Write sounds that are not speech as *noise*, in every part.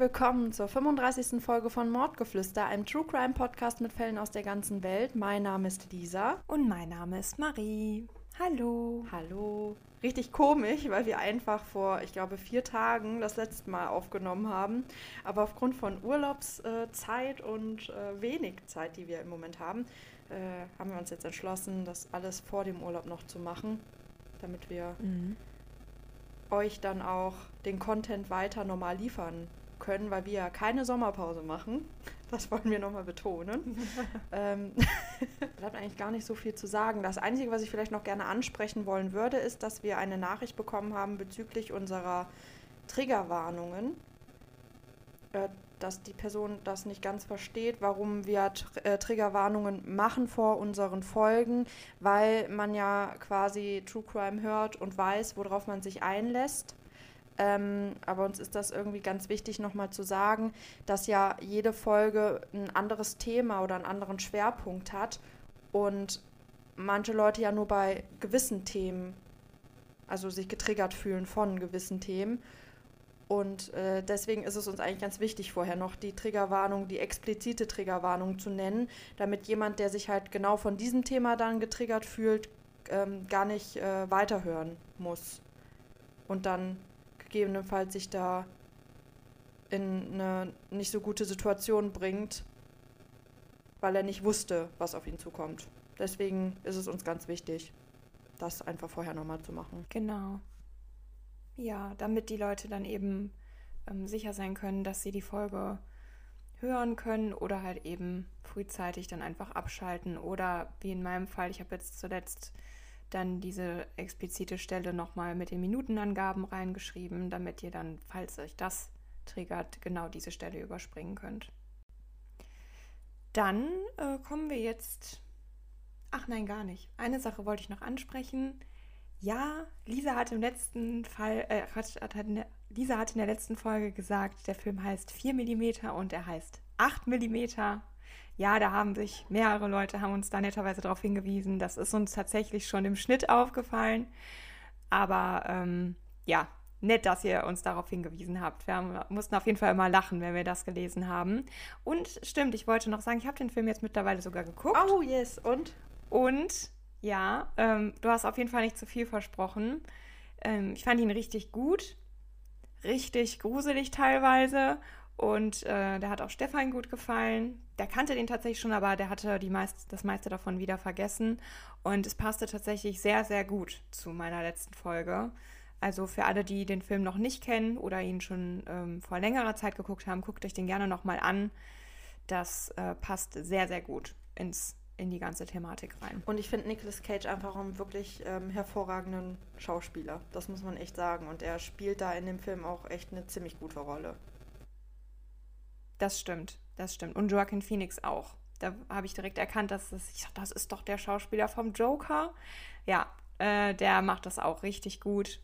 Willkommen zur 35. Folge von Mordgeflüster, einem True Crime Podcast mit Fällen aus der ganzen Welt. Mein Name ist Lisa. Und mein Name ist Marie. Hallo. Hallo. Richtig komisch, weil wir einfach vor, ich glaube, vier Tagen das letzte Mal aufgenommen haben. Aber aufgrund von Urlaubszeit und äh, wenig Zeit, die wir im Moment haben, äh, haben wir uns jetzt entschlossen, das alles vor dem Urlaub noch zu machen, damit wir Mhm. euch dann auch den Content weiter normal liefern können, weil wir ja keine Sommerpause machen. Das wollen wir nochmal betonen. *laughs* ähm, *laughs* bleibt eigentlich gar nicht so viel zu sagen. Das Einzige, was ich vielleicht noch gerne ansprechen wollen würde, ist, dass wir eine Nachricht bekommen haben bezüglich unserer Triggerwarnungen. Äh, dass die Person das nicht ganz versteht, warum wir Tr äh, Triggerwarnungen machen vor unseren Folgen, weil man ja quasi True Crime hört und weiß, worauf man sich einlässt. Ähm, aber uns ist das irgendwie ganz wichtig nochmal zu sagen, dass ja jede Folge ein anderes Thema oder einen anderen Schwerpunkt hat und manche Leute ja nur bei gewissen Themen, also sich getriggert fühlen von gewissen Themen. Und äh, deswegen ist es uns eigentlich ganz wichtig, vorher noch die Triggerwarnung, die explizite Triggerwarnung zu nennen, damit jemand, der sich halt genau von diesem Thema dann getriggert fühlt, ähm, gar nicht äh, weiterhören muss. Und dann gegebenenfalls sich da in eine nicht so gute Situation bringt, weil er nicht wusste, was auf ihn zukommt. Deswegen ist es uns ganz wichtig, das einfach vorher nochmal zu machen. Genau. Ja, damit die Leute dann eben ähm, sicher sein können, dass sie die Folge hören können oder halt eben frühzeitig dann einfach abschalten. Oder wie in meinem Fall, ich habe jetzt zuletzt dann diese explizite Stelle nochmal mit den Minutenangaben reingeschrieben, damit ihr dann, falls euch das triggert, genau diese Stelle überspringen könnt. Dann äh, kommen wir jetzt. Ach nein, gar nicht. Eine Sache wollte ich noch ansprechen. Ja, Lisa hat im letzten Fall, äh, hat, hat, der, Lisa hat in der letzten Folge gesagt, der Film heißt 4 mm und er heißt 8 mm. Ja, da haben sich mehrere Leute, haben uns da netterweise darauf hingewiesen. Das ist uns tatsächlich schon im Schnitt aufgefallen. Aber ähm, ja, nett, dass ihr uns darauf hingewiesen habt. Wir haben, mussten auf jeden Fall immer lachen, wenn wir das gelesen haben. Und stimmt, ich wollte noch sagen, ich habe den Film jetzt mittlerweile sogar geguckt. Oh, yes. Und? Und ja, ähm, du hast auf jeden Fall nicht zu viel versprochen. Ähm, ich fand ihn richtig gut, richtig gruselig teilweise. Und äh, der hat auch Stefan gut gefallen. Der kannte den tatsächlich schon, aber der hatte die meist, das meiste davon wieder vergessen. Und es passte tatsächlich sehr, sehr gut zu meiner letzten Folge. Also für alle, die den Film noch nicht kennen oder ihn schon ähm, vor längerer Zeit geguckt haben, guckt euch den gerne nochmal an. Das äh, passt sehr, sehr gut ins in die ganze Thematik rein. Und ich finde Nicolas Cage einfach einen wirklich ähm, hervorragenden Schauspieler. Das muss man echt sagen. Und er spielt da in dem Film auch echt eine ziemlich gute Rolle. Das stimmt, das stimmt. Und Joaquin Phoenix auch. Da habe ich direkt erkannt, dass das, ich sag, das ist doch der Schauspieler vom Joker. Ja, äh, der macht das auch richtig gut.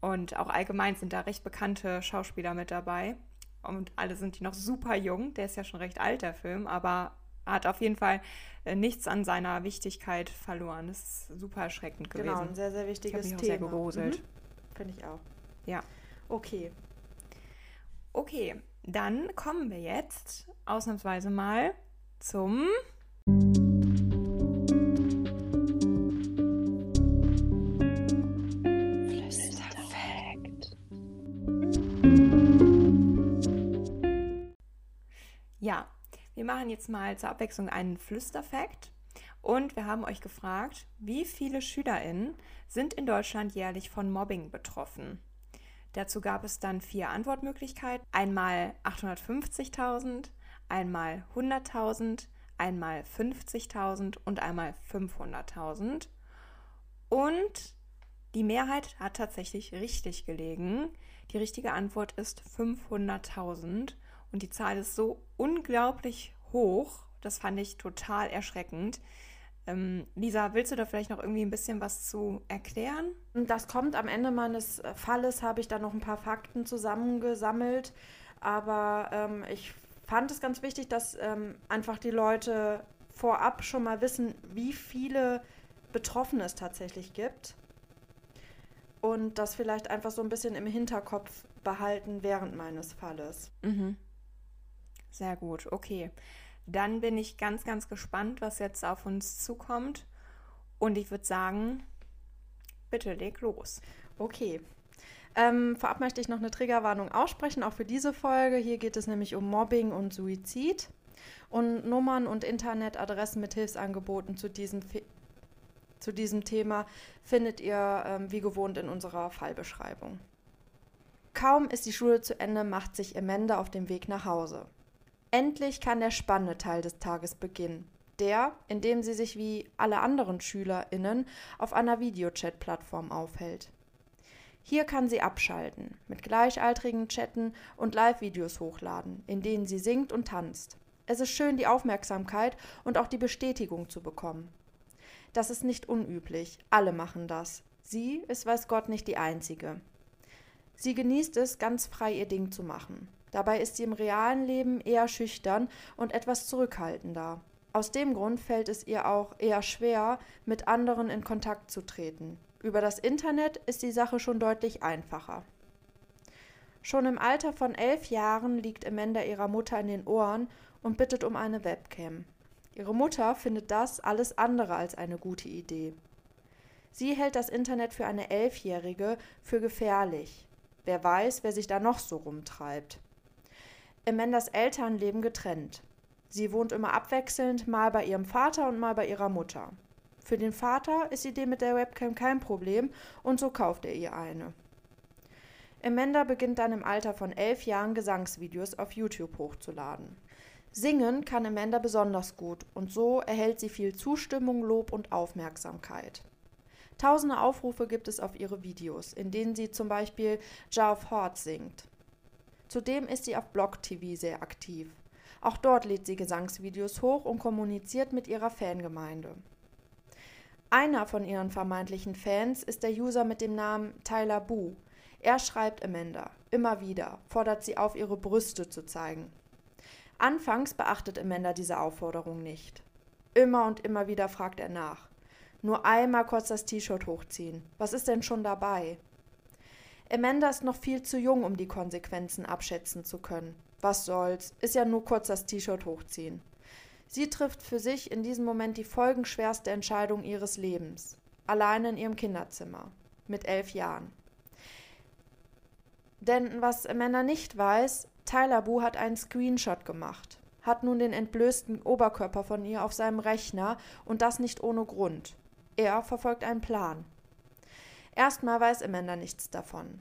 Und auch allgemein sind da recht bekannte Schauspieler mit dabei. Und alle sind die noch super jung. Der ist ja schon recht alt, der Film, aber hat auf jeden Fall äh, nichts an seiner Wichtigkeit verloren. Das ist super erschreckend gewesen. Genau, ein sehr, sehr wichtiges ich mich Thema. Auch sehr gegruselt. Mhm. Finde ich auch. Ja. Okay. Okay, dann kommen wir jetzt ausnahmsweise mal zum Ja, wir machen jetzt mal zur Abwechslung einen Flüsterfakt. Und wir haben euch gefragt, wie viele SchülerInnen sind in Deutschland jährlich von Mobbing betroffen? Dazu gab es dann vier Antwortmöglichkeiten. Einmal 850.000, einmal 100.000, einmal 50.000 und einmal 500.000. Und die Mehrheit hat tatsächlich richtig gelegen. Die richtige Antwort ist 500.000 und die Zahl ist so unglaublich hoch. Das fand ich total erschreckend. Ähm, Lisa, willst du da vielleicht noch irgendwie ein bisschen was zu erklären? Das kommt am Ende meines Falles, habe ich da noch ein paar Fakten zusammengesammelt. Aber ähm, ich fand es ganz wichtig, dass ähm, einfach die Leute vorab schon mal wissen, wie viele Betroffene es tatsächlich gibt. Und das vielleicht einfach so ein bisschen im Hinterkopf behalten während meines Falles. Mhm. Sehr gut, okay. Dann bin ich ganz, ganz gespannt, was jetzt auf uns zukommt. Und ich würde sagen, bitte leg los. Okay. Ähm, vorab möchte ich noch eine Triggerwarnung aussprechen, auch für diese Folge. Hier geht es nämlich um Mobbing und Suizid. Und Nummern und Internetadressen mit Hilfsangeboten zu diesem, zu diesem Thema findet ihr ähm, wie gewohnt in unserer Fallbeschreibung. Kaum ist die Schule zu Ende, macht sich Amanda auf den Weg nach Hause. Endlich kann der spannende Teil des Tages beginnen. Der, in dem sie sich wie alle anderen SchülerInnen auf einer Videochat-Plattform aufhält. Hier kann sie abschalten, mit Gleichaltrigen chatten und Live-Videos hochladen, in denen sie singt und tanzt. Es ist schön, die Aufmerksamkeit und auch die Bestätigung zu bekommen. Das ist nicht unüblich, alle machen das. Sie ist, weiß Gott, nicht die Einzige. Sie genießt es, ganz frei ihr Ding zu machen. Dabei ist sie im realen Leben eher schüchtern und etwas zurückhaltender. Aus dem Grund fällt es ihr auch eher schwer, mit anderen in Kontakt zu treten. Über das Internet ist die Sache schon deutlich einfacher. Schon im Alter von elf Jahren liegt Amanda ihrer Mutter in den Ohren und bittet um eine Webcam. Ihre Mutter findet das alles andere als eine gute Idee. Sie hält das Internet für eine Elfjährige für gefährlich. Wer weiß, wer sich da noch so rumtreibt. Amandas Eltern leben getrennt. Sie wohnt immer abwechselnd, mal bei ihrem Vater und mal bei ihrer Mutter. Für den Vater ist die Idee mit der Webcam kein Problem und so kauft er ihr eine. Amanda beginnt dann im Alter von elf Jahren Gesangsvideos auf YouTube hochzuladen. Singen kann Amanda besonders gut und so erhält sie viel Zustimmung, Lob und Aufmerksamkeit. Tausende Aufrufe gibt es auf ihre Videos, in denen sie zum Beispiel Jar of Hearts singt. Zudem ist sie auf Blog TV sehr aktiv. Auch dort lädt sie Gesangsvideos hoch und kommuniziert mit ihrer Fangemeinde. Einer von ihren vermeintlichen Fans ist der User mit dem Namen Tyler Boo. Er schreibt Amanda immer wieder, fordert sie auf, ihre Brüste zu zeigen. Anfangs beachtet Amanda diese Aufforderung nicht. Immer und immer wieder fragt er nach. Nur einmal kurz das T-Shirt hochziehen. Was ist denn schon dabei? Amanda ist noch viel zu jung, um die Konsequenzen abschätzen zu können. Was soll's, ist ja nur kurz das T-Shirt hochziehen. Sie trifft für sich in diesem Moment die folgenschwerste Entscheidung ihres Lebens. Allein in ihrem Kinderzimmer. Mit elf Jahren. Denn was Amanda nicht weiß, Tyler Bu hat einen Screenshot gemacht, hat nun den entblößten Oberkörper von ihr auf seinem Rechner und das nicht ohne Grund. Er verfolgt einen Plan. Erstmal weiß Amanda nichts davon.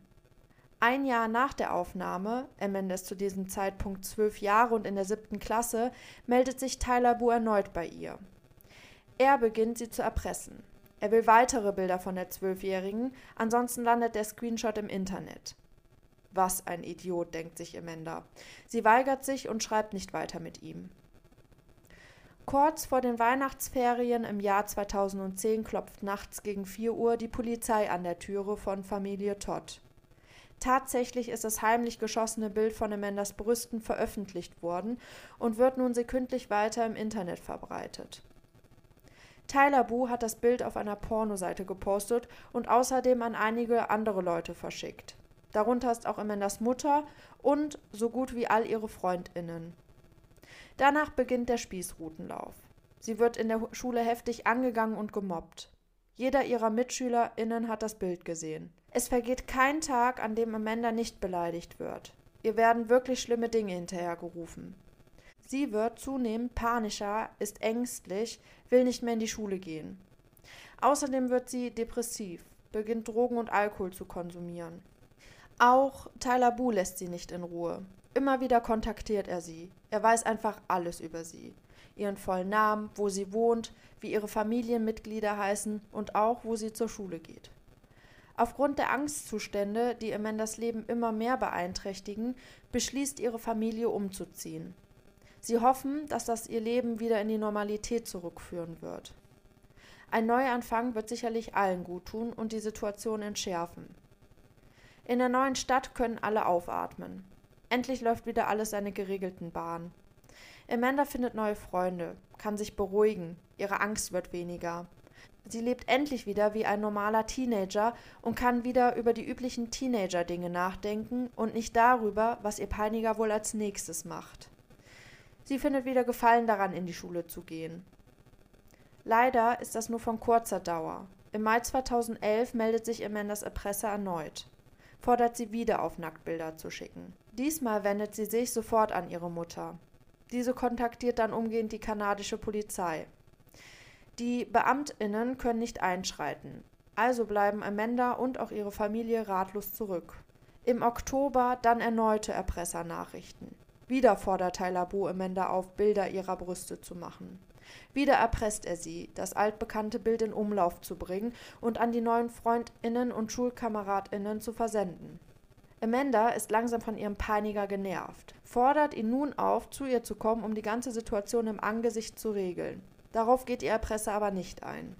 Ein Jahr nach der Aufnahme, Amanda ist zu diesem Zeitpunkt zwölf Jahre und in der siebten Klasse, meldet sich Tyler Bu erneut bei ihr. Er beginnt sie zu erpressen. Er will weitere Bilder von der Zwölfjährigen, ansonsten landet der Screenshot im Internet. Was ein Idiot, denkt sich Amanda. Sie weigert sich und schreibt nicht weiter mit ihm. Kurz vor den Weihnachtsferien im Jahr 2010 klopft nachts gegen 4 Uhr die Polizei an der Türe von Familie Todd. Tatsächlich ist das heimlich geschossene Bild von Amandas Brüsten veröffentlicht worden und wird nun sekündlich weiter im Internet verbreitet. Tyler Bu hat das Bild auf einer Pornoseite gepostet und außerdem an einige andere Leute verschickt. Darunter ist auch Amandas Mutter und so gut wie all ihre Freundinnen. Danach beginnt der Spießrutenlauf. Sie wird in der Schule heftig angegangen und gemobbt. Jeder ihrer MitschülerInnen hat das Bild gesehen. Es vergeht kein Tag, an dem Amanda nicht beleidigt wird. Ihr werden wirklich schlimme Dinge hinterhergerufen. Sie wird zunehmend panischer, ist ängstlich, will nicht mehr in die Schule gehen. Außerdem wird sie depressiv, beginnt Drogen und Alkohol zu konsumieren. Auch Tyler Boo lässt sie nicht in Ruhe. Immer wieder kontaktiert er sie. Er weiß einfach alles über sie. Ihren vollen Namen, wo sie wohnt, wie ihre Familienmitglieder heißen und auch, wo sie zur Schule geht. Aufgrund der Angstzustände, die Amandas Leben immer mehr beeinträchtigen, beschließt ihre Familie umzuziehen. Sie hoffen, dass das ihr Leben wieder in die Normalität zurückführen wird. Ein Neuanfang wird sicherlich allen gut tun und die Situation entschärfen. In der neuen Stadt können alle aufatmen. Endlich läuft wieder alles seine geregelten Bahn. Amanda findet neue Freunde, kann sich beruhigen, ihre Angst wird weniger. Sie lebt endlich wieder wie ein normaler Teenager und kann wieder über die üblichen Teenager-Dinge nachdenken und nicht darüber, was ihr Peiniger wohl als nächstes macht. Sie findet wieder Gefallen daran, in die Schule zu gehen. Leider ist das nur von kurzer Dauer. Im Mai 2011 meldet sich Amandas Erpresser erneut, fordert sie wieder auf Nacktbilder zu schicken. Diesmal wendet sie sich sofort an ihre Mutter. Diese kontaktiert dann umgehend die kanadische Polizei. Die Beamtinnen können nicht einschreiten, also bleiben Amanda und auch ihre Familie ratlos zurück. Im Oktober dann erneute Erpressernachrichten. Wieder fordert Tyler Bo Amanda auf, Bilder ihrer Brüste zu machen. Wieder erpresst er sie, das altbekannte Bild in Umlauf zu bringen und an die neuen Freundinnen und Schulkameradinnen zu versenden. Amanda ist langsam von ihrem Peiniger genervt, fordert ihn nun auf, zu ihr zu kommen, um die ganze Situation im Angesicht zu regeln. Darauf geht ihr Erpresser aber nicht ein.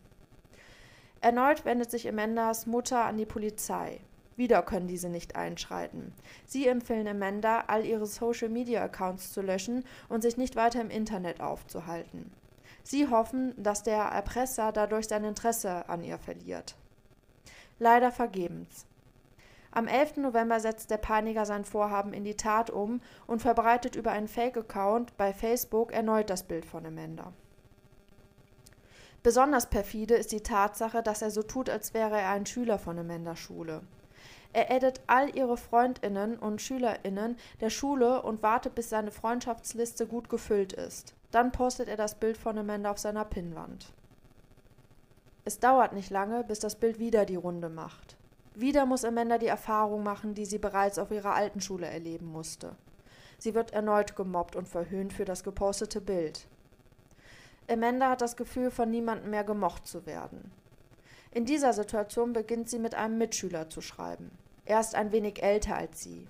Erneut wendet sich Amandas Mutter an die Polizei. Wieder können diese nicht einschreiten. Sie empfehlen Amanda, all ihre Social-Media-Accounts zu löschen und sich nicht weiter im Internet aufzuhalten. Sie hoffen, dass der Erpresser dadurch sein Interesse an ihr verliert. Leider vergebens. Am 11. November setzt der Peiniger sein Vorhaben in die Tat um und verbreitet über einen Fake-Account bei Facebook erneut das Bild von Amanda. Besonders perfide ist die Tatsache, dass er so tut, als wäre er ein Schüler von Amandas Schule. Er addet all ihre Freundinnen und Schülerinnen der Schule und wartet, bis seine Freundschaftsliste gut gefüllt ist. Dann postet er das Bild von Amanda auf seiner Pinnwand. Es dauert nicht lange, bis das Bild wieder die Runde macht. Wieder muss Amanda die Erfahrung machen, die sie bereits auf ihrer alten Schule erleben musste. Sie wird erneut gemobbt und verhöhnt für das gepostete Bild. Amanda hat das Gefühl, von niemandem mehr gemocht zu werden. In dieser Situation beginnt sie mit einem Mitschüler zu schreiben. Er ist ein wenig älter als sie.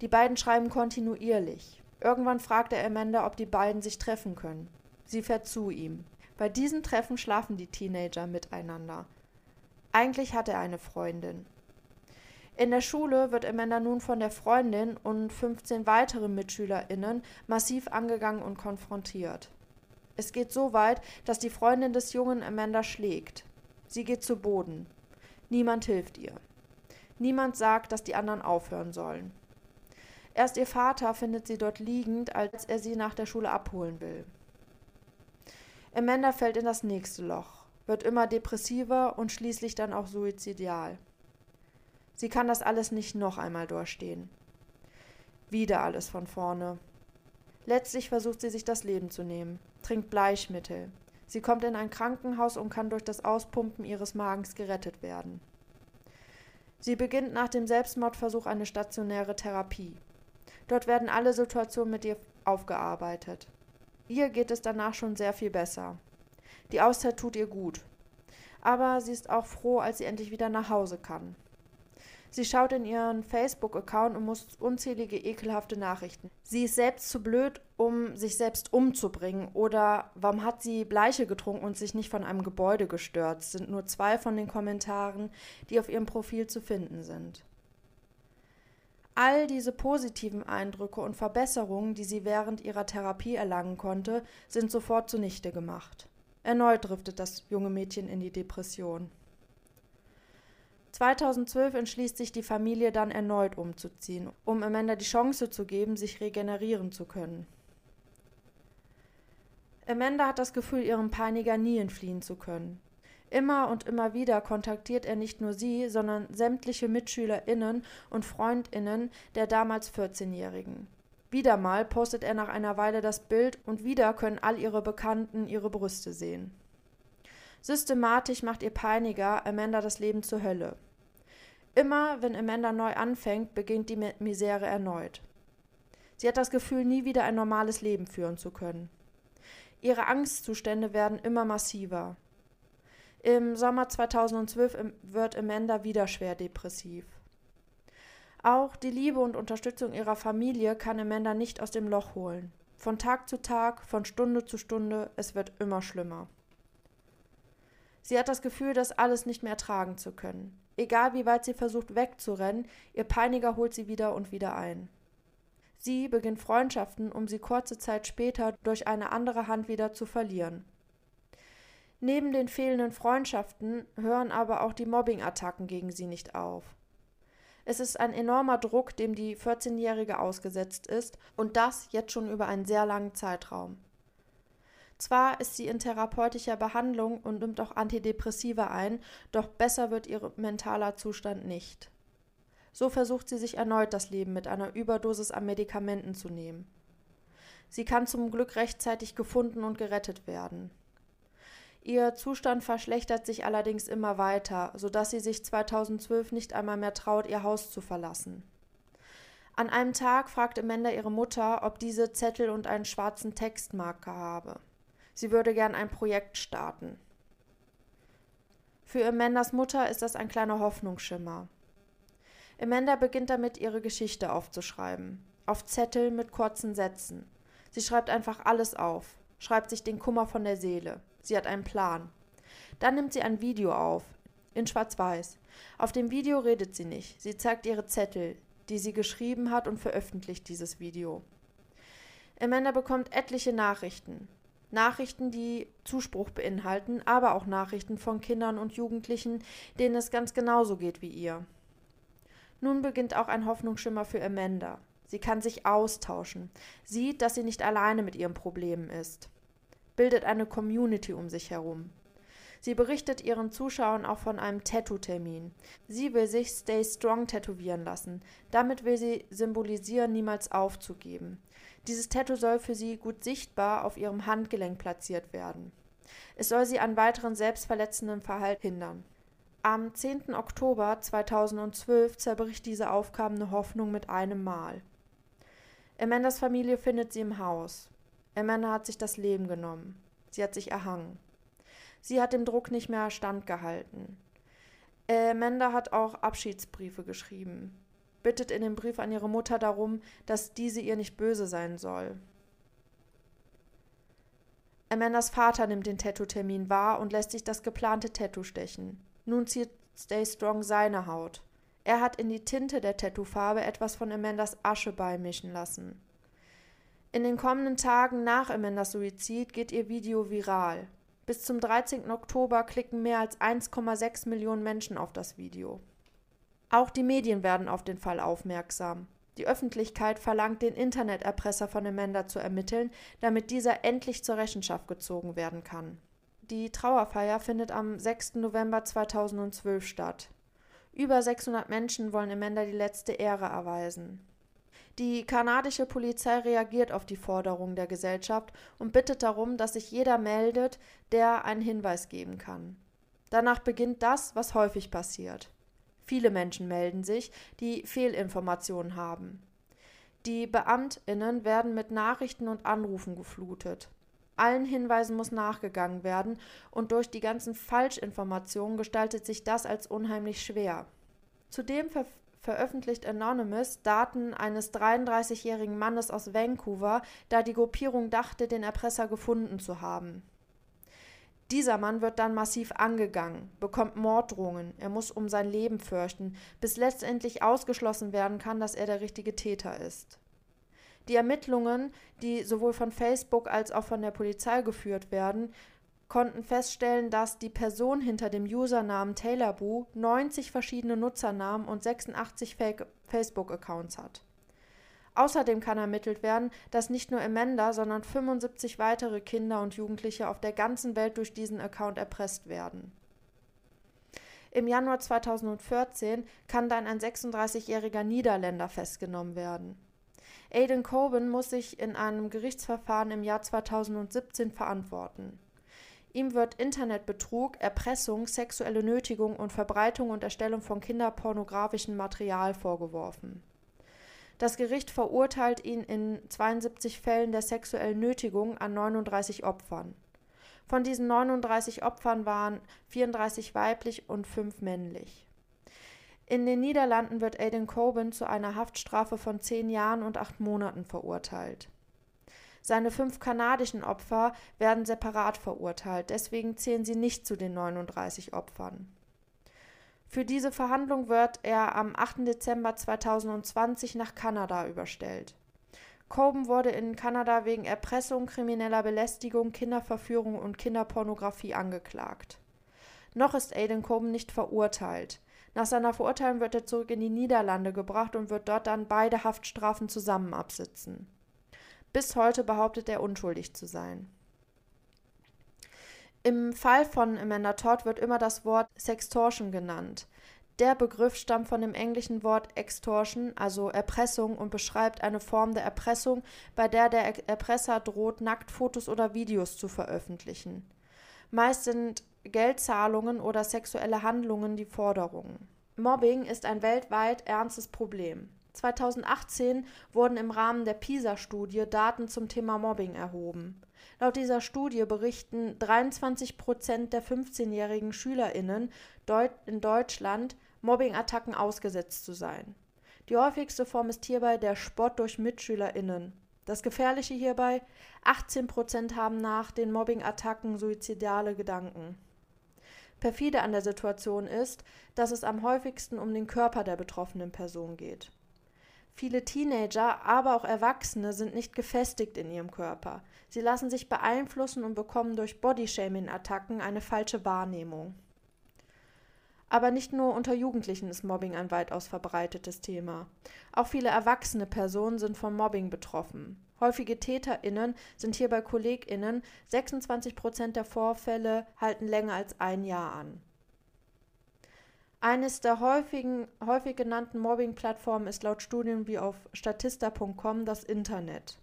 Die beiden schreiben kontinuierlich. Irgendwann fragt er Amanda, ob die beiden sich treffen können. Sie fährt zu ihm. Bei diesen Treffen schlafen die Teenager miteinander. Eigentlich hat er eine Freundin. In der Schule wird Amanda nun von der Freundin und 15 weiteren MitschülerInnen massiv angegangen und konfrontiert. Es geht so weit, dass die Freundin des Jungen Amanda schlägt. Sie geht zu Boden. Niemand hilft ihr. Niemand sagt, dass die anderen aufhören sollen. Erst ihr Vater findet sie dort liegend, als er sie nach der Schule abholen will. Amanda fällt in das nächste Loch, wird immer depressiver und schließlich dann auch suizidial. Sie kann das alles nicht noch einmal durchstehen. Wieder alles von vorne. Letztlich versucht sie sich das Leben zu nehmen, trinkt Bleichmittel, Sie kommt in ein Krankenhaus und kann durch das Auspumpen ihres Magens gerettet werden. Sie beginnt nach dem Selbstmordversuch eine stationäre Therapie. Dort werden alle Situationen mit ihr aufgearbeitet. Ihr geht es danach schon sehr viel besser. Die Auszeit tut ihr gut. Aber sie ist auch froh, als sie endlich wieder nach Hause kann. Sie schaut in ihren Facebook-Account und muss unzählige ekelhafte Nachrichten. Sie ist selbst zu blöd, um sich selbst umzubringen. Oder warum hat sie Bleiche getrunken und sich nicht von einem Gebäude gestürzt? Sind nur zwei von den Kommentaren, die auf ihrem Profil zu finden sind. All diese positiven Eindrücke und Verbesserungen, die sie während ihrer Therapie erlangen konnte, sind sofort zunichte gemacht. Erneut driftet das junge Mädchen in die Depression. 2012 entschließt sich die Familie dann erneut umzuziehen, um Amanda die Chance zu geben, sich regenerieren zu können. Amanda hat das Gefühl, ihrem Peiniger nie entfliehen zu können. Immer und immer wieder kontaktiert er nicht nur sie, sondern sämtliche MitschülerInnen und FreundInnen der damals 14-Jährigen. Wieder mal postet er nach einer Weile das Bild und wieder können all ihre Bekannten ihre Brüste sehen. Systematisch macht ihr Peiniger Amanda das Leben zur Hölle. Immer wenn Amanda neu anfängt, beginnt die Misere erneut. Sie hat das Gefühl, nie wieder ein normales Leben führen zu können. Ihre Angstzustände werden immer massiver. Im Sommer 2012 wird Amanda wieder schwer depressiv. Auch die Liebe und Unterstützung ihrer Familie kann Amanda nicht aus dem Loch holen. Von Tag zu Tag, von Stunde zu Stunde, es wird immer schlimmer. Sie hat das Gefühl, das alles nicht mehr tragen zu können. Egal wie weit sie versucht wegzurennen, ihr Peiniger holt sie wieder und wieder ein. Sie beginnt Freundschaften, um sie kurze Zeit später durch eine andere Hand wieder zu verlieren. Neben den fehlenden Freundschaften hören aber auch die Mobbing-Attacken gegen sie nicht auf. Es ist ein enormer Druck, dem die 14-Jährige ausgesetzt ist, und das jetzt schon über einen sehr langen Zeitraum. Zwar ist sie in therapeutischer Behandlung und nimmt auch Antidepressiva ein, doch besser wird ihr mentaler Zustand nicht. So versucht sie sich erneut das Leben mit einer Überdosis an Medikamenten zu nehmen. Sie kann zum Glück rechtzeitig gefunden und gerettet werden. Ihr Zustand verschlechtert sich allerdings immer weiter, so dass sie sich 2012 nicht einmal mehr traut, ihr Haus zu verlassen. An einem Tag fragt Amanda ihre Mutter, ob diese Zettel und einen schwarzen Textmarker habe. Sie würde gern ein Projekt starten. Für Amandas Mutter ist das ein kleiner Hoffnungsschimmer. Amanda beginnt damit, ihre Geschichte aufzuschreiben. Auf Zettel mit kurzen Sätzen. Sie schreibt einfach alles auf, schreibt sich den Kummer von der Seele. Sie hat einen Plan. Dann nimmt sie ein Video auf, in Schwarz-Weiß. Auf dem Video redet sie nicht. Sie zeigt ihre Zettel, die sie geschrieben hat und veröffentlicht dieses Video. Amanda bekommt etliche Nachrichten. Nachrichten, die Zuspruch beinhalten, aber auch Nachrichten von Kindern und Jugendlichen, denen es ganz genauso geht wie ihr. Nun beginnt auch ein Hoffnungsschimmer für Amanda. Sie kann sich austauschen, sieht, dass sie nicht alleine mit ihren Problemen ist, bildet eine Community um sich herum. Sie berichtet ihren Zuschauern auch von einem Tattoo-Termin. Sie will sich Stay Strong tätowieren lassen. Damit will sie symbolisieren, niemals aufzugeben. Dieses Tattoo soll für sie gut sichtbar auf ihrem Handgelenk platziert werden. Es soll sie an weiteren selbstverletzenden Verhalten hindern. Am 10. Oktober 2012 zerbricht diese aufkommende Hoffnung mit einem Mal. Amandas Familie findet sie im Haus. Amanda hat sich das Leben genommen. Sie hat sich erhangen. Sie hat dem Druck nicht mehr standgehalten. Amanda hat auch Abschiedsbriefe geschrieben bittet in dem Brief an ihre Mutter darum, dass diese ihr nicht böse sein soll. Amandas Vater nimmt den Tattoo-Termin wahr und lässt sich das geplante Tattoo stechen. Nun zieht Stay Strong seine Haut. Er hat in die Tinte der Tattoofarbe etwas von Amandas Asche beimischen lassen. In den kommenden Tagen nach Amandas Suizid geht ihr Video viral. Bis zum 13. Oktober klicken mehr als 1,6 Millionen Menschen auf das Video. Auch die Medien werden auf den Fall aufmerksam. Die Öffentlichkeit verlangt, den Interneterpresser von Amanda zu ermitteln, damit dieser endlich zur Rechenschaft gezogen werden kann. Die Trauerfeier findet am 6. November 2012 statt. Über 600 Menschen wollen Amanda die letzte Ehre erweisen. Die kanadische Polizei reagiert auf die Forderungen der Gesellschaft und bittet darum, dass sich jeder meldet, der einen Hinweis geben kann. Danach beginnt das, was häufig passiert. Viele Menschen melden sich, die Fehlinformationen haben. Die Beamtinnen werden mit Nachrichten und Anrufen geflutet. Allen Hinweisen muss nachgegangen werden, und durch die ganzen Falschinformationen gestaltet sich das als unheimlich schwer. Zudem ver veröffentlicht Anonymous Daten eines 33-jährigen Mannes aus Vancouver, da die Gruppierung dachte, den Erpresser gefunden zu haben. Dieser Mann wird dann massiv angegangen, bekommt Morddrohungen, er muss um sein Leben fürchten, bis letztendlich ausgeschlossen werden kann, dass er der richtige Täter ist. Die Ermittlungen, die sowohl von Facebook als auch von der Polizei geführt werden, konnten feststellen, dass die Person hinter dem Usernamen Taylor 90 verschiedene Nutzernamen und 86 Facebook-Accounts hat. Außerdem kann ermittelt werden, dass nicht nur Amanda, sondern 75 weitere Kinder und Jugendliche auf der ganzen Welt durch diesen Account erpresst werden. Im Januar 2014 kann dann ein 36-jähriger Niederländer festgenommen werden. Aidan Coben muss sich in einem Gerichtsverfahren im Jahr 2017 verantworten. Ihm wird Internetbetrug, Erpressung, sexuelle Nötigung und Verbreitung und Erstellung von kinderpornografischem Material vorgeworfen. Das Gericht verurteilt ihn in 72 Fällen der sexuellen Nötigung an 39 Opfern. Von diesen 39 Opfern waren 34 weiblich und 5 männlich. In den Niederlanden wird Aidan Coben zu einer Haftstrafe von 10 Jahren und 8 Monaten verurteilt. Seine fünf kanadischen Opfer werden separat verurteilt, deswegen zählen sie nicht zu den 39 Opfern. Für diese Verhandlung wird er am 8. Dezember 2020 nach Kanada überstellt. Coben wurde in Kanada wegen Erpressung, krimineller Belästigung, Kinderverführung und Kinderpornografie angeklagt. Noch ist Aidan Coben nicht verurteilt. Nach seiner Verurteilung wird er zurück in die Niederlande gebracht und wird dort dann beide Haftstrafen zusammen absitzen. Bis heute behauptet er unschuldig zu sein. Im Fall von Amanda Todd wird immer das Wort Sextortion genannt. Der Begriff stammt von dem englischen Wort Extortion, also Erpressung, und beschreibt eine Form der Erpressung, bei der der Erpresser droht, Nacktfotos oder Videos zu veröffentlichen. Meist sind Geldzahlungen oder sexuelle Handlungen die Forderungen. Mobbing ist ein weltweit ernstes Problem. 2018 wurden im Rahmen der PISA-Studie Daten zum Thema Mobbing erhoben. Laut dieser Studie berichten 23 Prozent der 15-jährigen SchülerInnen in Deutschland Mobbing-Attacken ausgesetzt zu sein. Die häufigste Form ist hierbei der Spott durch MitschülerInnen. Das Gefährliche hierbei: 18 Prozent haben nach den Mobbing-Attacken suizidale Gedanken. Perfide an der Situation ist, dass es am häufigsten um den Körper der betroffenen Person geht. Viele Teenager, aber auch Erwachsene sind nicht gefestigt in ihrem Körper. Sie lassen sich beeinflussen und bekommen durch Bodyshaming-Attacken eine falsche Wahrnehmung. Aber nicht nur unter Jugendlichen ist Mobbing ein weitaus verbreitetes Thema. Auch viele erwachsene Personen sind von Mobbing betroffen. Häufige TäterInnen sind hierbei KollegInnen. 26 Prozent der Vorfälle halten länger als ein Jahr an. Eines der häufigen, häufig genannten Mobbing-Plattformen ist laut Studien wie auf statista.com das Internet.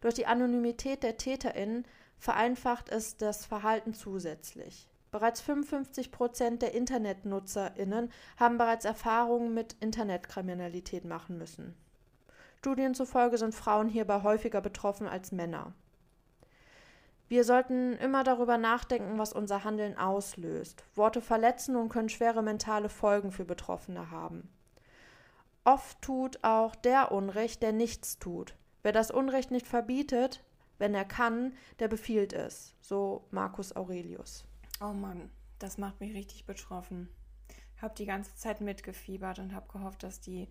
Durch die Anonymität der TäterInnen vereinfacht es das Verhalten zusätzlich. Bereits 55 Prozent der InternetnutzerInnen haben bereits Erfahrungen mit Internetkriminalität machen müssen. Studien zufolge sind Frauen hierbei häufiger betroffen als Männer. Wir sollten immer darüber nachdenken, was unser Handeln auslöst. Worte verletzen und können schwere mentale Folgen für Betroffene haben. Oft tut auch der Unrecht, der nichts tut. Wer das Unrecht nicht verbietet, wenn er kann, der befiehlt es. So Marcus Aurelius. Oh Mann, das macht mich richtig betroffen. Ich habe die ganze Zeit mitgefiebert und habe gehofft, dass die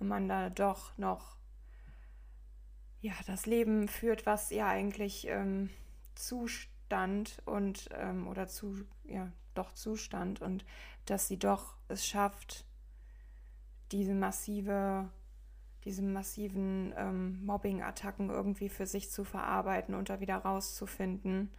Amanda doch noch ja, das Leben führt, was ihr eigentlich ähm, Zustand und ähm, oder zu, ja, doch Zustand und dass sie doch es schafft, diese massive, diese massiven ähm, Mobbing-Attacken irgendwie für sich zu verarbeiten und da wieder rauszufinden.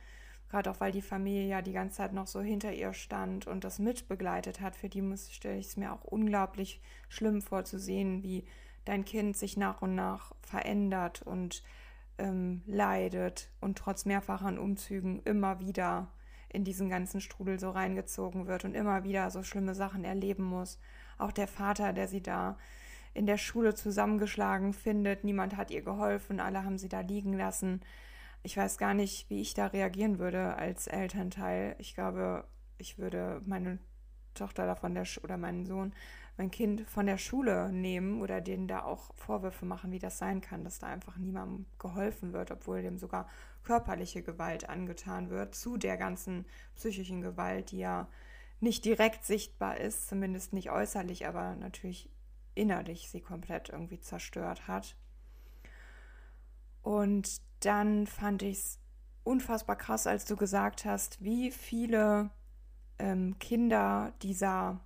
Gerade auch weil die Familie ja die ganze Zeit noch so hinter ihr stand und das mitbegleitet hat. Für die stelle ich es mir auch unglaublich schlimm vor zu sehen, wie dein Kind sich nach und nach verändert und ähm, leidet und trotz mehrfachen Umzügen immer wieder in diesen ganzen Strudel so reingezogen wird und immer wieder so schlimme Sachen erleben muss. Auch der Vater, der sie da in der Schule zusammengeschlagen findet, niemand hat ihr geholfen, alle haben sie da liegen lassen. Ich weiß gar nicht, wie ich da reagieren würde als Elternteil. Ich glaube, ich würde meine Tochter davon oder meinen Sohn mein Kind von der Schule nehmen oder denen da auch Vorwürfe machen, wie das sein kann, dass da einfach niemandem geholfen wird, obwohl dem sogar körperliche Gewalt angetan wird, zu der ganzen psychischen Gewalt, die ja nicht direkt sichtbar ist, zumindest nicht äußerlich, aber natürlich innerlich sie komplett irgendwie zerstört hat. Und dann fand ich es unfassbar krass, als du gesagt hast, wie viele ähm, Kinder dieser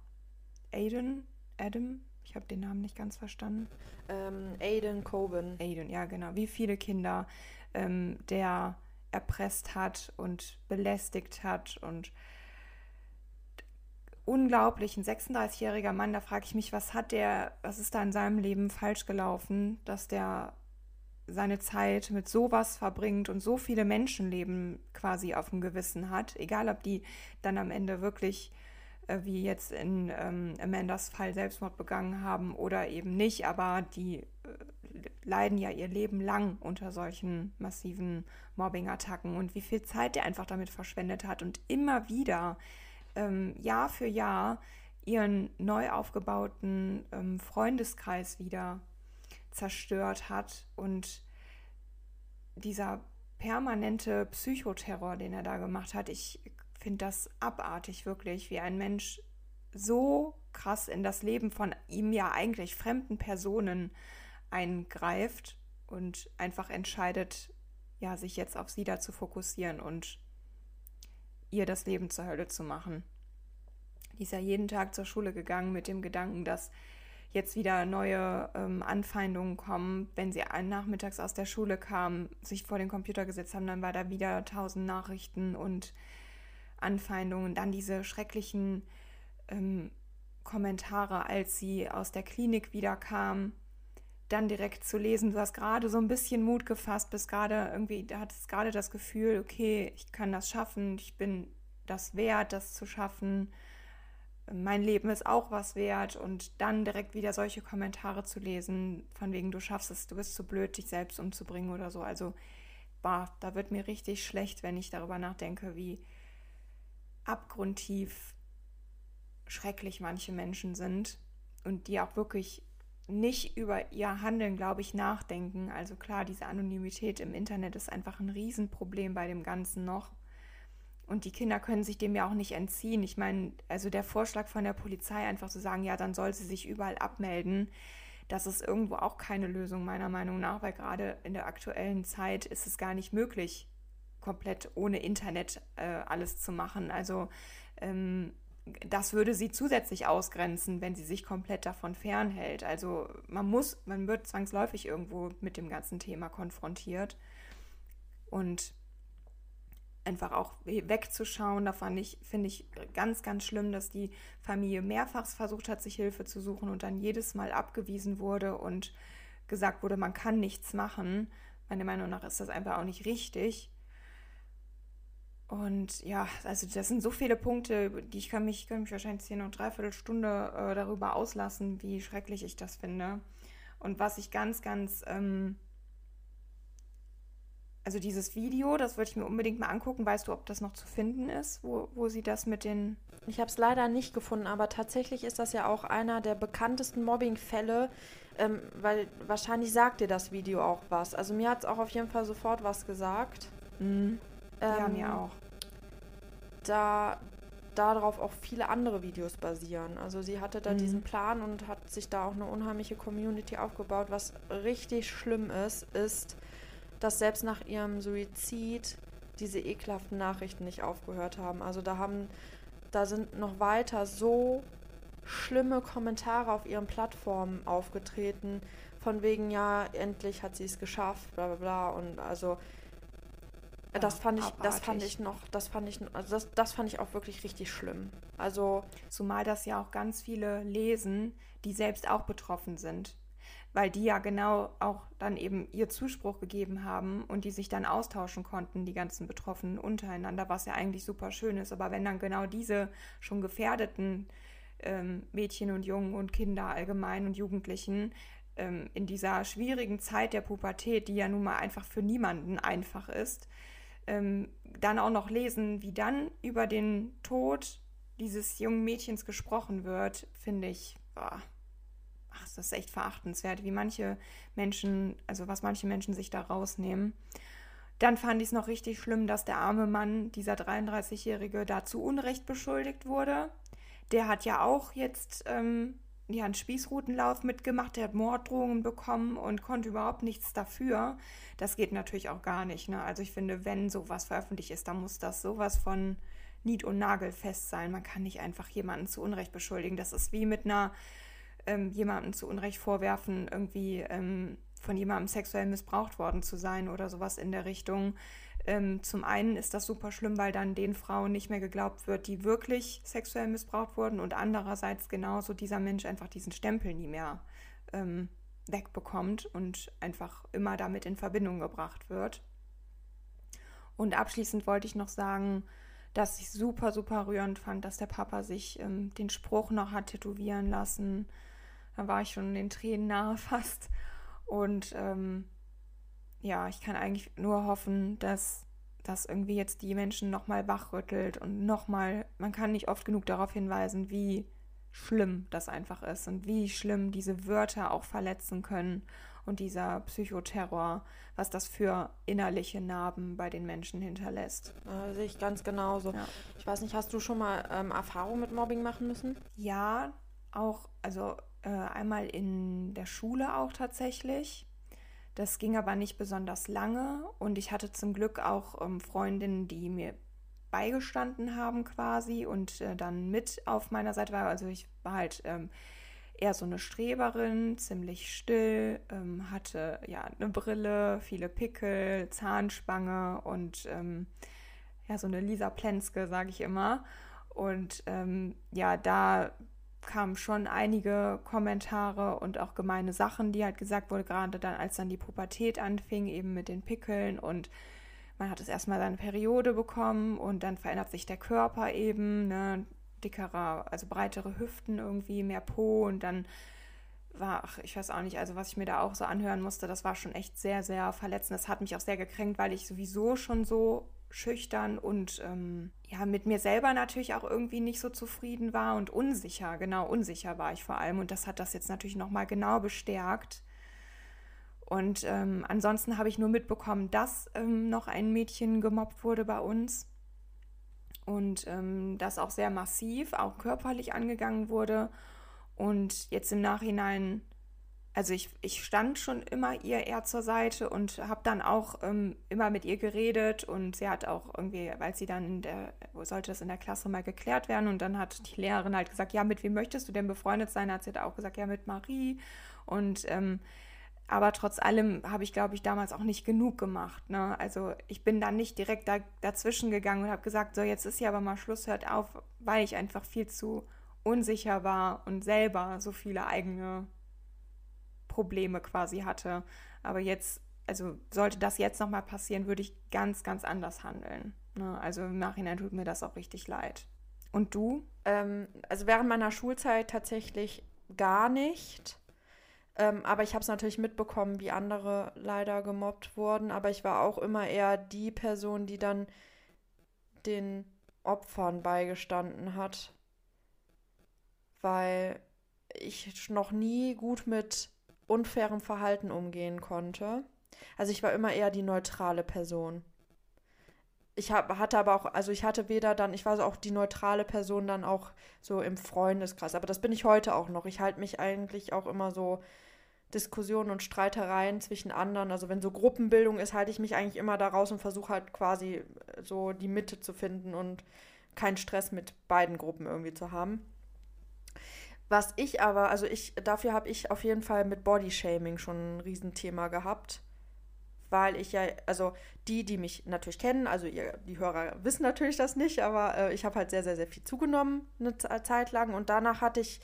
Aiden, Adam, ich habe den Namen nicht ganz verstanden. Ähm, Aiden Coben. Aiden, ja genau. Wie viele Kinder ähm, der erpresst hat und belästigt hat und unglaublich, ein 36-jähriger Mann, da frage ich mich, was hat der, was ist da in seinem Leben falsch gelaufen, dass der seine Zeit mit sowas verbringt und so viele Menschenleben quasi auf dem Gewissen hat, egal ob die dann am Ende wirklich wie jetzt in ähm, Amandas Fall Selbstmord begangen haben oder eben nicht, aber die äh, leiden ja ihr Leben lang unter solchen massiven Mobbing-Attacken. Und wie viel Zeit der einfach damit verschwendet hat und immer wieder ähm, Jahr für Jahr ihren neu aufgebauten ähm, Freundeskreis wieder zerstört hat und dieser permanente Psychoterror, den er da gemacht hat, ich finde das abartig wirklich, wie ein Mensch so krass in das Leben von ihm ja eigentlich fremden Personen eingreift und einfach entscheidet, ja, sich jetzt auf sie da zu fokussieren und ihr das Leben zur Hölle zu machen. Die ist ja jeden Tag zur Schule gegangen mit dem Gedanken, dass jetzt wieder neue ähm, Anfeindungen kommen. Wenn sie nachmittags aus der Schule kamen, sich vor den Computer gesetzt haben, dann war da wieder tausend Nachrichten und Anfeindungen. Dann diese schrecklichen ähm, Kommentare, als sie aus der Klinik wieder kam, dann direkt zu lesen. Du hast gerade so ein bisschen Mut gefasst, bist gerade irgendwie, da hattest gerade das Gefühl, okay, ich kann das schaffen, ich bin das wert, das zu schaffen mein Leben ist auch was wert und dann direkt wieder solche Kommentare zu lesen, von wegen du schaffst es, du bist zu blöd, dich selbst umzubringen oder so. Also, bah, da wird mir richtig schlecht, wenn ich darüber nachdenke, wie abgrundtief schrecklich manche Menschen sind und die auch wirklich nicht über ihr Handeln, glaube ich, nachdenken. Also klar, diese Anonymität im Internet ist einfach ein Riesenproblem bei dem Ganzen noch. Und die Kinder können sich dem ja auch nicht entziehen. Ich meine, also der Vorschlag von der Polizei einfach zu sagen, ja, dann soll sie sich überall abmelden, das ist irgendwo auch keine Lösung meiner Meinung nach, weil gerade in der aktuellen Zeit ist es gar nicht möglich, komplett ohne Internet äh, alles zu machen. Also ähm, das würde sie zusätzlich ausgrenzen, wenn sie sich komplett davon fernhält. Also man muss, man wird zwangsläufig irgendwo mit dem ganzen Thema konfrontiert. Und einfach auch wegzuschauen. Da fand ich, finde ich ganz, ganz schlimm, dass die Familie mehrfach versucht hat, sich Hilfe zu suchen und dann jedes Mal abgewiesen wurde und gesagt wurde, man kann nichts machen. Meiner Meinung nach ist das einfach auch nicht richtig. Und ja, also das sind so viele Punkte, die ich kann mich, kann mich wahrscheinlich zehn und dreiviertel Stunde äh, darüber auslassen, wie schrecklich ich das finde. Und was ich ganz, ganz ähm, also dieses Video, das würde ich mir unbedingt mal angucken. Weißt du, ob das noch zu finden ist, wo, wo sie das mit den. Ich habe es leider nicht gefunden, aber tatsächlich ist das ja auch einer der bekanntesten Mobbing-Fälle, ähm, weil wahrscheinlich sagt dir das Video auch was. Also mir hat es auch auf jeden Fall sofort was gesagt. Mhm. Ähm, ja, mir auch. Da darauf auch viele andere Videos basieren. Also sie hatte da mhm. diesen Plan und hat sich da auch eine unheimliche Community aufgebaut. Was richtig schlimm ist, ist, dass selbst nach ihrem Suizid diese ekelhaften Nachrichten nicht aufgehört haben. Also da haben, da sind noch weiter so schlimme Kommentare auf ihren Plattformen aufgetreten, von wegen, ja, endlich hat sie es geschafft, bla bla bla. Und also das fand ich, abartig. das fand ich noch, das fand ich, also das, das fand ich auch wirklich richtig schlimm. Also. Zumal das ja auch ganz viele lesen, die selbst auch betroffen sind weil die ja genau auch dann eben ihr Zuspruch gegeben haben und die sich dann austauschen konnten, die ganzen Betroffenen untereinander, was ja eigentlich super schön ist. Aber wenn dann genau diese schon gefährdeten ähm, Mädchen und Jungen und Kinder allgemein und Jugendlichen ähm, in dieser schwierigen Zeit der Pubertät, die ja nun mal einfach für niemanden einfach ist, ähm, dann auch noch lesen, wie dann über den Tod dieses jungen Mädchens gesprochen wird, finde ich, boah, ach, das ist echt verachtenswert, wie manche Menschen, also was manche Menschen sich da rausnehmen. Dann fand ich es noch richtig schlimm, dass der arme Mann, dieser 33-Jährige, da zu Unrecht beschuldigt wurde. Der hat ja auch jetzt ähm, ja, einen Spießrutenlauf mitgemacht, der hat Morddrohungen bekommen und konnte überhaupt nichts dafür. Das geht natürlich auch gar nicht. Ne? Also ich finde, wenn sowas veröffentlicht ist, dann muss das sowas von nied- und nagelfest sein. Man kann nicht einfach jemanden zu Unrecht beschuldigen. Das ist wie mit einer ähm, jemandem zu Unrecht vorwerfen, irgendwie ähm, von jemandem sexuell missbraucht worden zu sein oder sowas in der Richtung. Ähm, zum einen ist das super schlimm, weil dann den Frauen nicht mehr geglaubt wird, die wirklich sexuell missbraucht wurden und andererseits genauso dieser Mensch einfach diesen Stempel nie mehr ähm, wegbekommt und einfach immer damit in Verbindung gebracht wird. Und abschließend wollte ich noch sagen, dass ich super, super rührend fand, dass der Papa sich ähm, den Spruch noch hat tätowieren lassen. Da war ich schon den Tränen nahe *laughs* fast. Und ähm, ja, ich kann eigentlich nur hoffen, dass das irgendwie jetzt die Menschen nochmal wachrüttelt und nochmal, man kann nicht oft genug darauf hinweisen, wie schlimm das einfach ist und wie schlimm diese Wörter auch verletzen können und dieser Psychoterror, was das für innerliche Narben bei den Menschen hinterlässt. Äh, sehe ich ganz genauso. Ja. Ich weiß nicht, hast du schon mal ähm, Erfahrung mit Mobbing machen müssen? Ja, auch, also äh, einmal in der Schule auch tatsächlich. Das ging aber nicht besonders lange und ich hatte zum Glück auch ähm, Freundinnen, die mir beigestanden haben quasi und äh, dann mit auf meiner Seite war. Also ich war halt ähm, eher so eine Streberin, ziemlich still, ähm, hatte ja eine Brille, viele Pickel, Zahnspange und ähm, ja so eine Lisa Plenske, sage ich immer. Und ähm, ja, da kamen schon einige Kommentare und auch gemeine Sachen, die halt gesagt wurde, gerade dann, als dann die Pubertät anfing, eben mit den Pickeln und man hat es erstmal seine Periode bekommen und dann verändert sich der Körper eben, ne? dickerer, also breitere Hüften irgendwie, mehr Po und dann war, ach, ich weiß auch nicht, also was ich mir da auch so anhören musste, das war schon echt sehr, sehr verletzend. Das hat mich auch sehr gekränkt, weil ich sowieso schon so schüchtern und ähm, ja, mit mir selber natürlich auch irgendwie nicht so zufrieden war und unsicher, genau, unsicher war ich vor allem. Und das hat das jetzt natürlich nochmal genau bestärkt. Und ähm, ansonsten habe ich nur mitbekommen, dass ähm, noch ein Mädchen gemobbt wurde bei uns. Und ähm, das auch sehr massiv, auch körperlich angegangen wurde. Und jetzt im Nachhinein, also ich, ich stand schon immer ihr eher zur Seite und habe dann auch ähm, immer mit ihr geredet. Und sie hat auch irgendwie, weil sie dann in der, sollte das in der Klasse mal geklärt werden? Und dann hat die Lehrerin halt gesagt, ja, mit wem möchtest du denn befreundet sein? Hat sie halt auch gesagt, ja, mit Marie. Und ähm, aber trotz allem habe ich, glaube ich, damals auch nicht genug gemacht. Ne? Also ich bin dann nicht direkt da, dazwischen gegangen und habe gesagt, so jetzt ist hier aber mal Schluss, hört auf, weil ich einfach viel zu unsicher war und selber so viele eigene Probleme quasi hatte. Aber jetzt, also sollte das jetzt nochmal passieren, würde ich ganz, ganz anders handeln. Ne? Also im Nachhinein tut mir das auch richtig leid. Und du? Ähm, also während meiner Schulzeit tatsächlich gar nicht. Ähm, aber ich habe es natürlich mitbekommen, wie andere leider gemobbt wurden. Aber ich war auch immer eher die Person, die dann den Opfern beigestanden hat. Weil ich noch nie gut mit unfairem Verhalten umgehen konnte. Also ich war immer eher die neutrale Person. Ich hab, hatte aber auch, also ich hatte weder dann, ich war so auch die neutrale Person dann auch so im Freundeskreis. Aber das bin ich heute auch noch. Ich halte mich eigentlich auch immer so Diskussionen und Streitereien zwischen anderen. Also wenn so Gruppenbildung ist, halte ich mich eigentlich immer da raus und versuche halt quasi so die Mitte zu finden und keinen Stress mit beiden Gruppen irgendwie zu haben. Was ich aber, also ich, dafür habe ich auf jeden Fall mit Bodyshaming schon ein Riesenthema gehabt. Weil ich ja, also die, die mich natürlich kennen, also ihr, die Hörer wissen natürlich das nicht, aber äh, ich habe halt sehr, sehr, sehr viel zugenommen eine Zeit lang und danach hatte ich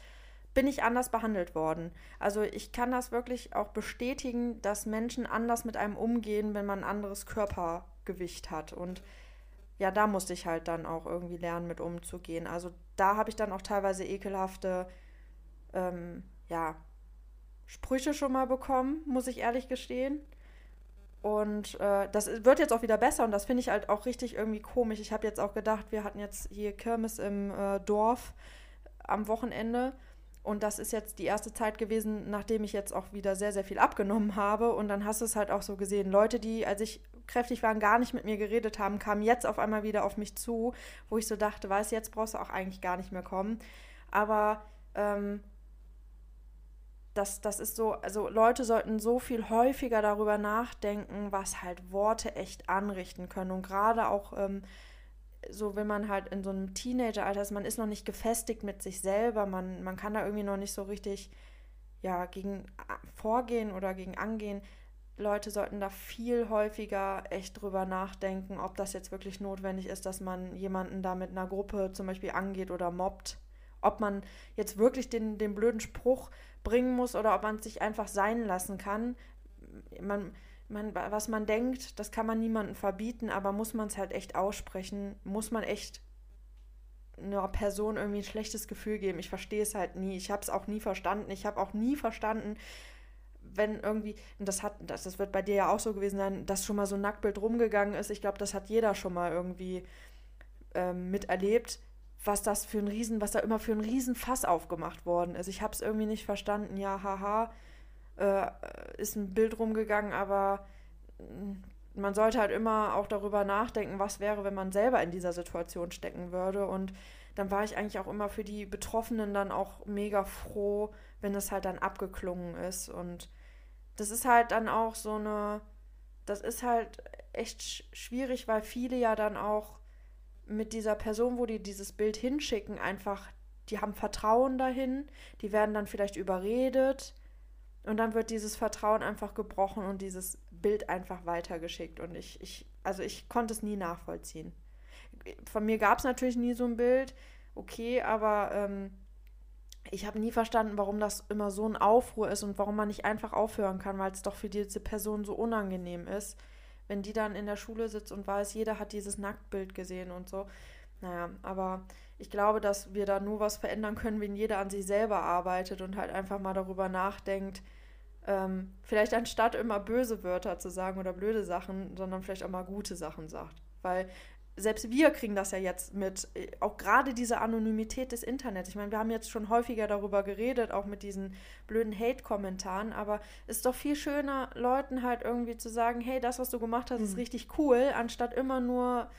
bin ich anders behandelt worden. Also ich kann das wirklich auch bestätigen, dass Menschen anders mit einem umgehen, wenn man ein anderes Körpergewicht hat. Und ja, da musste ich halt dann auch irgendwie lernen, mit umzugehen. Also da habe ich dann auch teilweise ekelhafte, ähm, ja, Sprüche schon mal bekommen, muss ich ehrlich gestehen. Und äh, das wird jetzt auch wieder besser und das finde ich halt auch richtig irgendwie komisch. Ich habe jetzt auch gedacht, wir hatten jetzt hier Kirmes im äh, Dorf am Wochenende und das ist jetzt die erste Zeit gewesen, nachdem ich jetzt auch wieder sehr, sehr viel abgenommen habe. Und dann hast du es halt auch so gesehen. Leute, die, als ich kräftig war, gar nicht mit mir geredet haben, kamen jetzt auf einmal wieder auf mich zu, wo ich so dachte, weißt jetzt brauchst du auch eigentlich gar nicht mehr kommen. Aber ähm, das, das ist so, also Leute sollten so viel häufiger darüber nachdenken, was halt Worte echt anrichten können. Und gerade auch ähm, so wenn man halt in so einem Teenageralter ist, man ist noch nicht gefestigt mit sich selber, man, man kann da irgendwie noch nicht so richtig ja, gegen vorgehen oder gegen angehen. Leute sollten da viel häufiger echt drüber nachdenken, ob das jetzt wirklich notwendig ist, dass man jemanden da mit einer Gruppe zum Beispiel angeht oder mobbt. Ob man jetzt wirklich den, den blöden Spruch bringen muss oder ob man es sich einfach sein lassen kann. Man, man, was man denkt, das kann man niemandem verbieten, aber muss man es halt echt aussprechen, muss man echt einer Person irgendwie ein schlechtes Gefühl geben. Ich verstehe es halt nie. Ich habe es auch nie verstanden. Ich habe auch nie verstanden, wenn irgendwie, und das hat, das, das wird bei dir ja auch so gewesen sein, dass schon mal so ein Nacktbild rumgegangen ist. Ich glaube, das hat jeder schon mal irgendwie ähm, miterlebt, was das für ein Riesen, was da immer für ein Riesenfass aufgemacht worden ist. Ich habe es irgendwie nicht verstanden. Ja, haha, äh, ist ein Bild rumgegangen, aber mm, man sollte halt immer auch darüber nachdenken, was wäre, wenn man selber in dieser Situation stecken würde. Und dann war ich eigentlich auch immer für die Betroffenen dann auch mega froh, wenn es halt dann abgeklungen ist. Und das ist halt dann auch so eine, das ist halt echt schwierig, weil viele ja dann auch mit dieser Person, wo die dieses Bild hinschicken, einfach, die haben Vertrauen dahin, die werden dann vielleicht überredet und dann wird dieses Vertrauen einfach gebrochen und dieses Bild einfach weitergeschickt. Und ich, ich also ich konnte es nie nachvollziehen. Von mir gab es natürlich nie so ein Bild, okay, aber ähm, ich habe nie verstanden, warum das immer so ein Aufruhr ist und warum man nicht einfach aufhören kann, weil es doch für diese Person so unangenehm ist, wenn die dann in der Schule sitzt und weiß, jeder hat dieses Nacktbild gesehen und so. Naja, aber ich glaube, dass wir da nur was verändern können, wenn jeder an sich selber arbeitet und halt einfach mal darüber nachdenkt, ähm, vielleicht anstatt immer böse Wörter zu sagen oder blöde Sachen, sondern vielleicht auch mal gute Sachen sagt. Weil selbst wir kriegen das ja jetzt mit, äh, auch gerade diese Anonymität des Internets. Ich meine, wir haben jetzt schon häufiger darüber geredet, auch mit diesen blöden Hate-Kommentaren, aber es ist doch viel schöner, Leuten halt irgendwie zu sagen, hey, das, was du gemacht hast, mhm. ist richtig cool, anstatt immer nur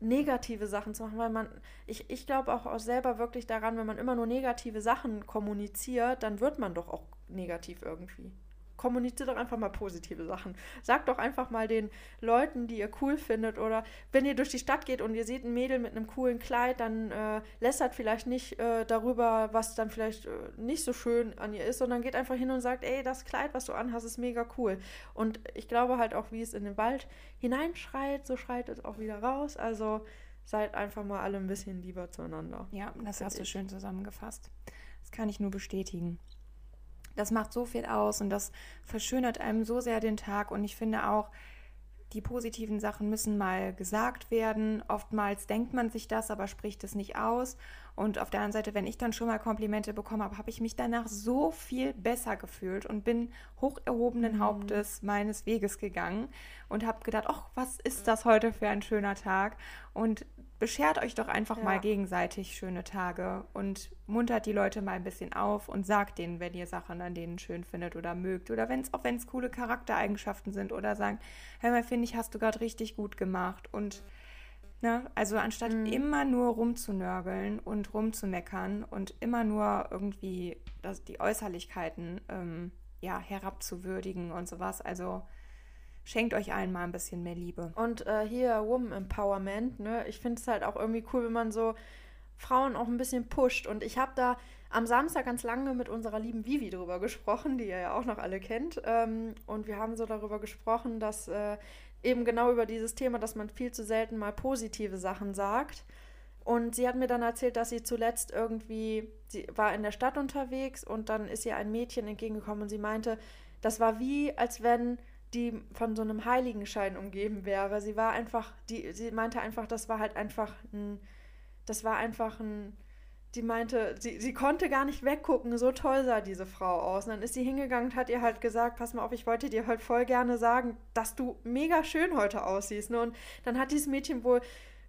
negative Sachen zu machen, weil man, ich, ich glaube auch selber wirklich daran, wenn man immer nur negative Sachen kommuniziert, dann wird man doch auch negativ irgendwie kommuniziert doch einfach mal positive Sachen. Sagt doch einfach mal den Leuten, die ihr cool findet oder wenn ihr durch die Stadt geht und ihr seht ein Mädel mit einem coolen Kleid, dann äh, lässert vielleicht nicht äh, darüber, was dann vielleicht äh, nicht so schön an ihr ist, sondern geht einfach hin und sagt, ey, das Kleid, was du anhast, ist mega cool. Und ich glaube halt auch, wie es in den Wald hineinschreit, so schreit es auch wieder raus. Also seid einfach mal alle ein bisschen lieber zueinander. Ja, das hast du schön zusammengefasst. Das kann ich nur bestätigen. Das macht so viel aus und das verschönert einem so sehr den Tag. Und ich finde auch, die positiven Sachen müssen mal gesagt werden. Oftmals denkt man sich das, aber spricht es nicht aus. Und auf der anderen Seite, wenn ich dann schon mal Komplimente bekommen habe, habe ich mich danach so viel besser gefühlt und bin hoch erhobenen mhm. Hauptes meines Weges gegangen und habe gedacht, ach, was ist das heute für ein schöner Tag? Und beschert euch doch einfach ja. mal gegenseitig schöne Tage und muntert die Leute mal ein bisschen auf und sagt denen, wenn ihr Sachen an denen schön findet oder mögt oder wenn es auch wenn es coole Charaktereigenschaften sind oder sagen, hör mal, finde ich, hast du gerade richtig gut gemacht und Ne? Also anstatt mhm. immer nur rumzunörgeln und rumzumeckern und immer nur irgendwie das, die Äußerlichkeiten ähm, ja, herabzuwürdigen und sowas. Also schenkt euch allen mal ein bisschen mehr Liebe. Und äh, hier Woman Empowerment, ne? Ich finde es halt auch irgendwie cool, wenn man so Frauen auch ein bisschen pusht. Und ich habe da am Samstag ganz lange mit unserer lieben Vivi drüber gesprochen, die ihr ja auch noch alle kennt. Ähm, und wir haben so darüber gesprochen, dass äh, eben genau über dieses Thema, dass man viel zu selten mal positive Sachen sagt. Und sie hat mir dann erzählt, dass sie zuletzt irgendwie, sie war in der Stadt unterwegs und dann ist ihr ein Mädchen entgegengekommen und sie meinte, das war wie, als wenn die von so einem Heiligenschein umgeben wäre. Sie war einfach, die, sie meinte einfach, das war halt einfach ein, das war einfach ein, die meinte, sie, sie konnte gar nicht weggucken, so toll sah diese Frau aus. Und dann ist sie hingegangen und hat ihr halt gesagt, pass mal auf, ich wollte dir halt voll gerne sagen, dass du mega schön heute aussiehst. Ne? Und dann hat dieses Mädchen wohl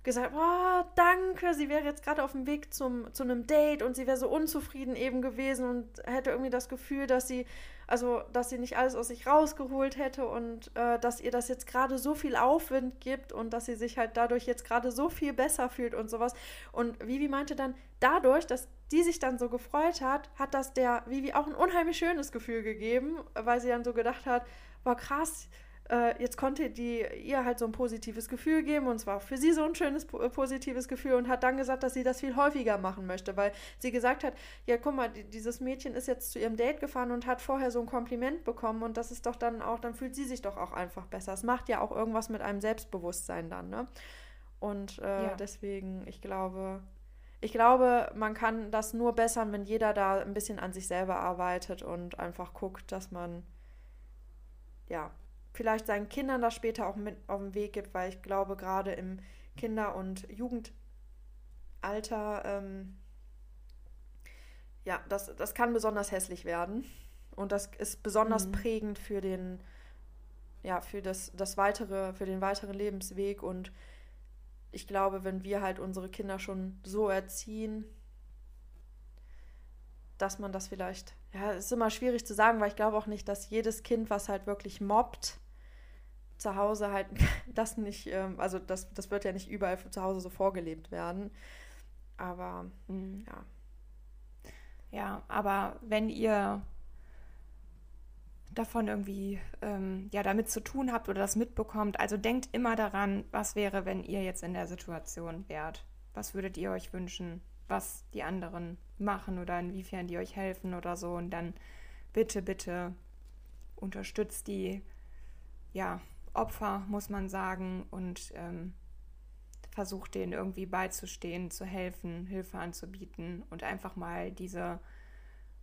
gesagt, oh, danke, sie wäre jetzt gerade auf dem Weg zum, zu einem Date und sie wäre so unzufrieden eben gewesen und hätte irgendwie das Gefühl, dass sie also, dass sie nicht alles aus sich rausgeholt hätte und äh, dass ihr das jetzt gerade so viel Aufwind gibt und dass sie sich halt dadurch jetzt gerade so viel besser fühlt und sowas. Und Vivi meinte dann, dadurch, dass die sich dann so gefreut hat, hat das der Vivi auch ein unheimlich schönes Gefühl gegeben, weil sie dann so gedacht hat, war krass, äh, jetzt konnte die ihr halt so ein positives Gefühl geben und zwar für sie so ein schönes positives Gefühl und hat dann gesagt, dass sie das viel häufiger machen möchte, weil sie gesagt hat, ja guck mal, dieses Mädchen ist jetzt zu ihrem Date gefahren und hat vorher so ein Kompliment bekommen und das ist doch dann auch, dann fühlt sie sich doch auch einfach besser. Es macht ja auch irgendwas mit einem Selbstbewusstsein dann, ne? Und äh, ja. deswegen, ich glaube, ich glaube, man kann das nur bessern, wenn jeder da ein bisschen an sich selber arbeitet und einfach guckt, dass man ja vielleicht seinen Kindern das später auch mit auf den Weg gibt, weil ich glaube, gerade im Kinder- und Jugendalter, ähm, ja, das, das kann besonders hässlich werden. Und das ist besonders mhm. prägend für den, ja, für das, das weitere, für den weiteren Lebensweg. Und ich glaube, wenn wir halt unsere Kinder schon so erziehen, dass man das vielleicht, ja, ist immer schwierig zu sagen, weil ich glaube auch nicht, dass jedes Kind, was halt wirklich mobbt, zu Hause halt *laughs* das nicht, ähm, also das, das wird ja nicht überall zu Hause so vorgelebt werden. Aber mhm. ja. Ja, aber wenn ihr davon irgendwie ähm, ja damit zu tun habt oder das mitbekommt, also denkt immer daran, was wäre, wenn ihr jetzt in der Situation wärt. Was würdet ihr euch wünschen, was die anderen machen oder inwiefern die euch helfen oder so und dann bitte, bitte unterstützt die ja Opfer, muss man sagen, und ähm, versucht denen irgendwie beizustehen, zu helfen, Hilfe anzubieten und einfach mal diese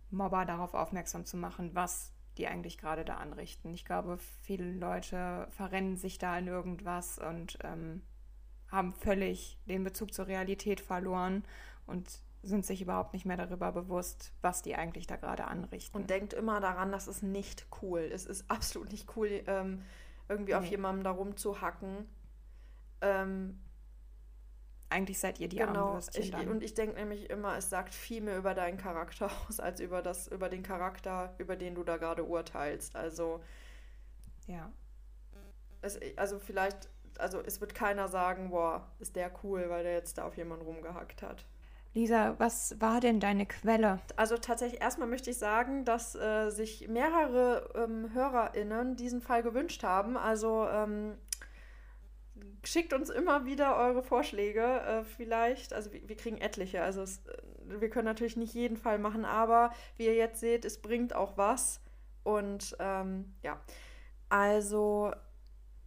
Mobber darauf aufmerksam zu machen, was die eigentlich gerade da anrichten. Ich glaube, viele Leute verrennen sich da in irgendwas und ähm, haben völlig den Bezug zur Realität verloren und sind sich überhaupt nicht mehr darüber bewusst, was die eigentlich da gerade anrichten. Und denkt immer daran, das ist nicht cool. Es ist absolut nicht cool, ähm, irgendwie nee. auf jemandem da rumzuhacken. Ähm, Eigentlich seid ihr die genau, Armwürstchen ich, dann. Und ich denke nämlich immer, es sagt viel mehr über deinen Charakter *laughs* aus, als über, das, über den Charakter, über den du da gerade urteilst. Also. Ja. Es, also vielleicht, also es wird keiner sagen, boah, ist der cool, weil der jetzt da auf jemanden rumgehackt hat. Lisa, was war denn deine Quelle? Also tatsächlich erstmal möchte ich sagen, dass äh, sich mehrere ähm, HörerInnen diesen Fall gewünscht haben. Also ähm, schickt uns immer wieder eure Vorschläge. Äh, vielleicht, also wir, wir, kriegen etliche. Also es, äh, wir können natürlich nicht jeden Fall machen, aber wie ihr jetzt seht, es bringt auch was. Und ähm, ja, also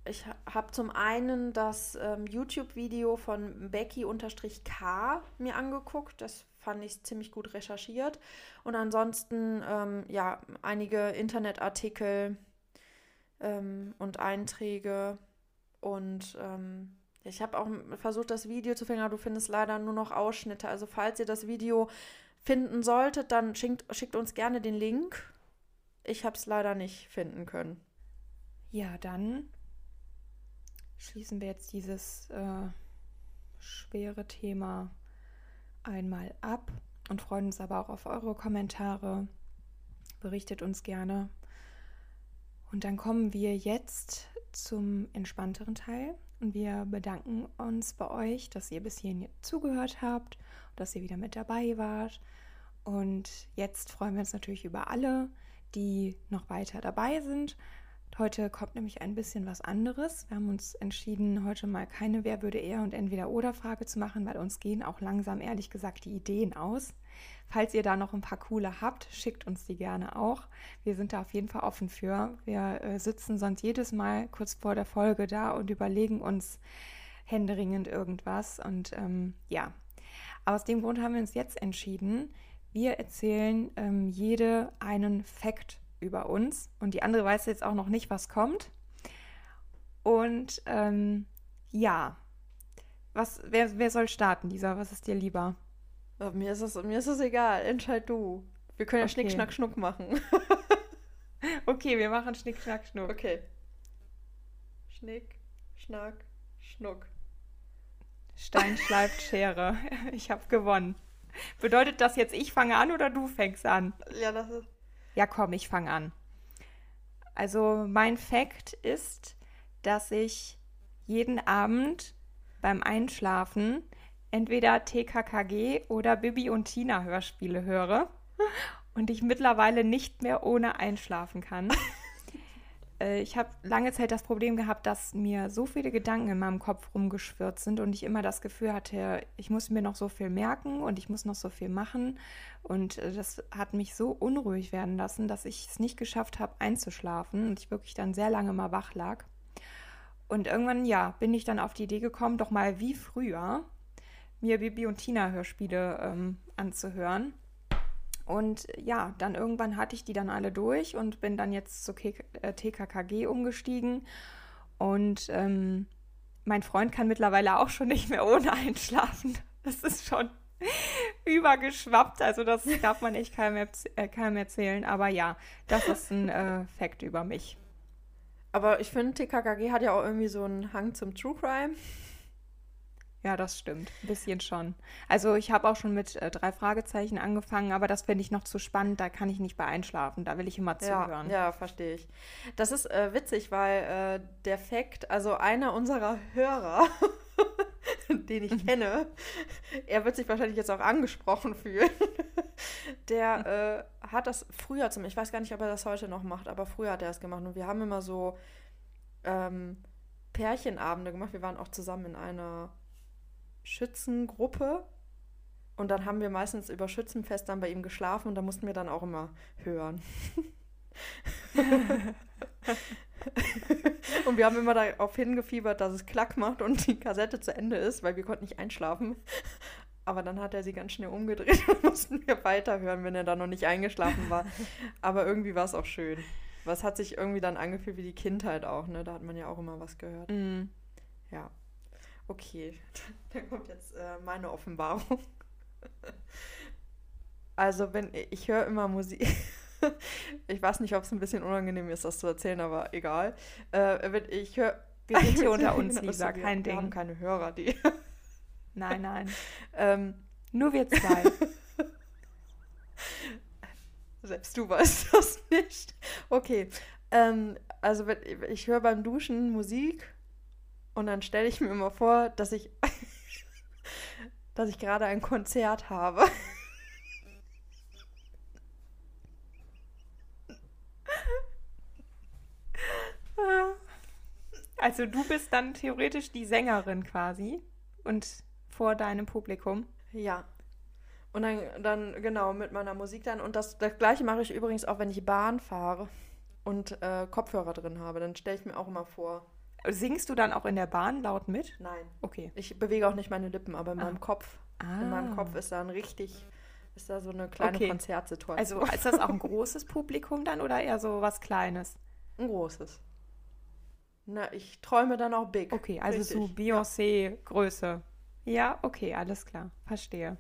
ich habe zum einen das ähm, YouTube-Video von Becky-K mir angeguckt. Das fand ich ziemlich gut recherchiert. Und ansonsten, ähm, ja, einige Internetartikel ähm, und Einträge. Und ähm, ich habe auch versucht, das Video zu finden, aber du findest leider nur noch Ausschnitte. Also falls ihr das Video finden solltet, dann schickt, schickt uns gerne den Link. Ich habe es leider nicht finden können. Ja, dann schließen wir jetzt dieses äh, schwere Thema einmal ab und freuen uns aber auch auf eure Kommentare. Berichtet uns gerne. Und dann kommen wir jetzt zum entspannteren Teil. Und wir bedanken uns bei euch, dass ihr bis hierhin zugehört habt, dass ihr wieder mit dabei wart. Und jetzt freuen wir uns natürlich über alle, die noch weiter dabei sind Heute kommt nämlich ein bisschen was anderes. Wir haben uns entschieden, heute mal keine Wer würde eher und entweder oder Frage zu machen, weil uns gehen auch langsam ehrlich gesagt die Ideen aus. Falls ihr da noch ein paar coole habt, schickt uns die gerne auch. Wir sind da auf jeden Fall offen für. Wir äh, sitzen sonst jedes Mal kurz vor der Folge da und überlegen uns händeringend irgendwas. Und ähm, ja, aus dem Grund haben wir uns jetzt entschieden, wir erzählen ähm, jede einen Fakt über uns und die andere weiß jetzt auch noch nicht, was kommt. Und ähm, ja, was, wer, wer soll starten, Lisa? Was ist dir lieber? Ja, mir, ist es, mir ist es egal, entscheid du. Wir können ja okay. Schnick, Schnack, Schnuck machen. *laughs* okay, wir machen Schnick, Schnack, Schnuck. Okay. Schnick, Schnack, Schnuck. Stein schleift Schere. *laughs* Ich habe gewonnen. Bedeutet das jetzt, ich fange an oder du fängst an? Ja, das ist. Ja, komm, ich fange an. Also mein Fakt ist, dass ich jeden Abend beim Einschlafen entweder TKKG oder Bibi und Tina Hörspiele höre und ich mittlerweile nicht mehr ohne einschlafen kann. *laughs* äh, ich habe lange Zeit das Problem gehabt, dass mir so viele Gedanken in meinem Kopf rumgeschwirrt sind und ich immer das Gefühl hatte, ich muss mir noch so viel merken und ich muss noch so viel machen. Und äh, das hat mich so unruhig werden lassen, dass ich es nicht geschafft habe, einzuschlafen und ich wirklich dann sehr lange mal wach lag. Und irgendwann, ja, bin ich dann auf die Idee gekommen, doch mal wie früher mir Bibi und Tina Hörspiele ähm, anzuhören. Und ja, dann irgendwann hatte ich die dann alle durch und bin dann jetzt zu TKKG äh, umgestiegen. Und ähm, mein Freund kann mittlerweile auch schon nicht mehr ohne einschlafen. *laughs* Das ist schon *laughs* übergeschwappt. Also das darf man echt keinem, äh, keinem erzählen. Aber ja, das ist ein äh, Fakt über mich. Aber ich finde, TKKG hat ja auch irgendwie so einen Hang zum True Crime. Ja, das stimmt. Ein bisschen schon. Also ich habe auch schon mit äh, drei Fragezeichen angefangen, aber das finde ich noch zu spannend. Da kann ich nicht bei einschlafen. Da will ich immer zuhören. Ja, ja verstehe ich. Das ist äh, witzig, weil äh, der Fakt, also einer unserer Hörer, *laughs* den ich kenne, er wird sich wahrscheinlich jetzt auch angesprochen fühlen. *laughs* der äh, hat das früher zum, ich weiß gar nicht, ob er das heute noch macht, aber früher hat er es gemacht. Und wir haben immer so ähm, Pärchenabende gemacht. Wir waren auch zusammen in einer Schützengruppe. Und dann haben wir meistens über Schützenfest dann bei ihm geschlafen und da mussten wir dann auch immer hören. *laughs* und wir haben immer darauf hingefiebert, dass es Klack macht und die Kassette zu Ende ist, weil wir konnten nicht einschlafen. Aber dann hat er sie ganz schnell umgedreht *laughs* und mussten wir weiterhören, wenn er dann noch nicht eingeschlafen war. Aber irgendwie war es auch schön. Was hat sich irgendwie dann angefühlt wie die Kindheit auch, ne? Da hat man ja auch immer was gehört. Mm. Ja. Okay, *laughs* dann kommt jetzt äh, meine Offenbarung. *laughs* Also, wenn ich höre immer Musik. *laughs* ich weiß nicht, ob es ein bisschen unangenehm ist, das zu erzählen, aber egal. Äh, wenn ich höre. Wir sind hier unter uns, Lisa, kein wir Ding. Wir haben keine Hörer, die. nein, nein. Ähm, Nur wir zwei. Selbst du weißt das nicht. Okay. Ähm, also, wenn, ich höre beim Duschen Musik und dann stelle ich mir immer vor, dass ich, *laughs* dass ich gerade ein Konzert habe. *laughs* Also du bist dann theoretisch die Sängerin quasi und vor deinem Publikum. Ja. Und dann, dann genau, mit meiner Musik dann. Und das, das gleiche mache ich übrigens auch, wenn ich Bahn fahre und äh, Kopfhörer drin habe. Dann stelle ich mir auch immer vor, Singst du dann auch in der Bahn laut mit? Nein. Okay. Ich bewege auch nicht meine Lippen, aber in ah. meinem Kopf. Ah. In meinem Kopf ist da ein richtig, ist da so eine kleine okay. Konzertsituation. Also ist das auch ein großes Publikum dann oder eher so was Kleines? *laughs* Ein großes. Na, ich träume dann auch big. Okay, also richtig. so Beyoncé-Größe. Ja, okay, alles klar. Verstehe.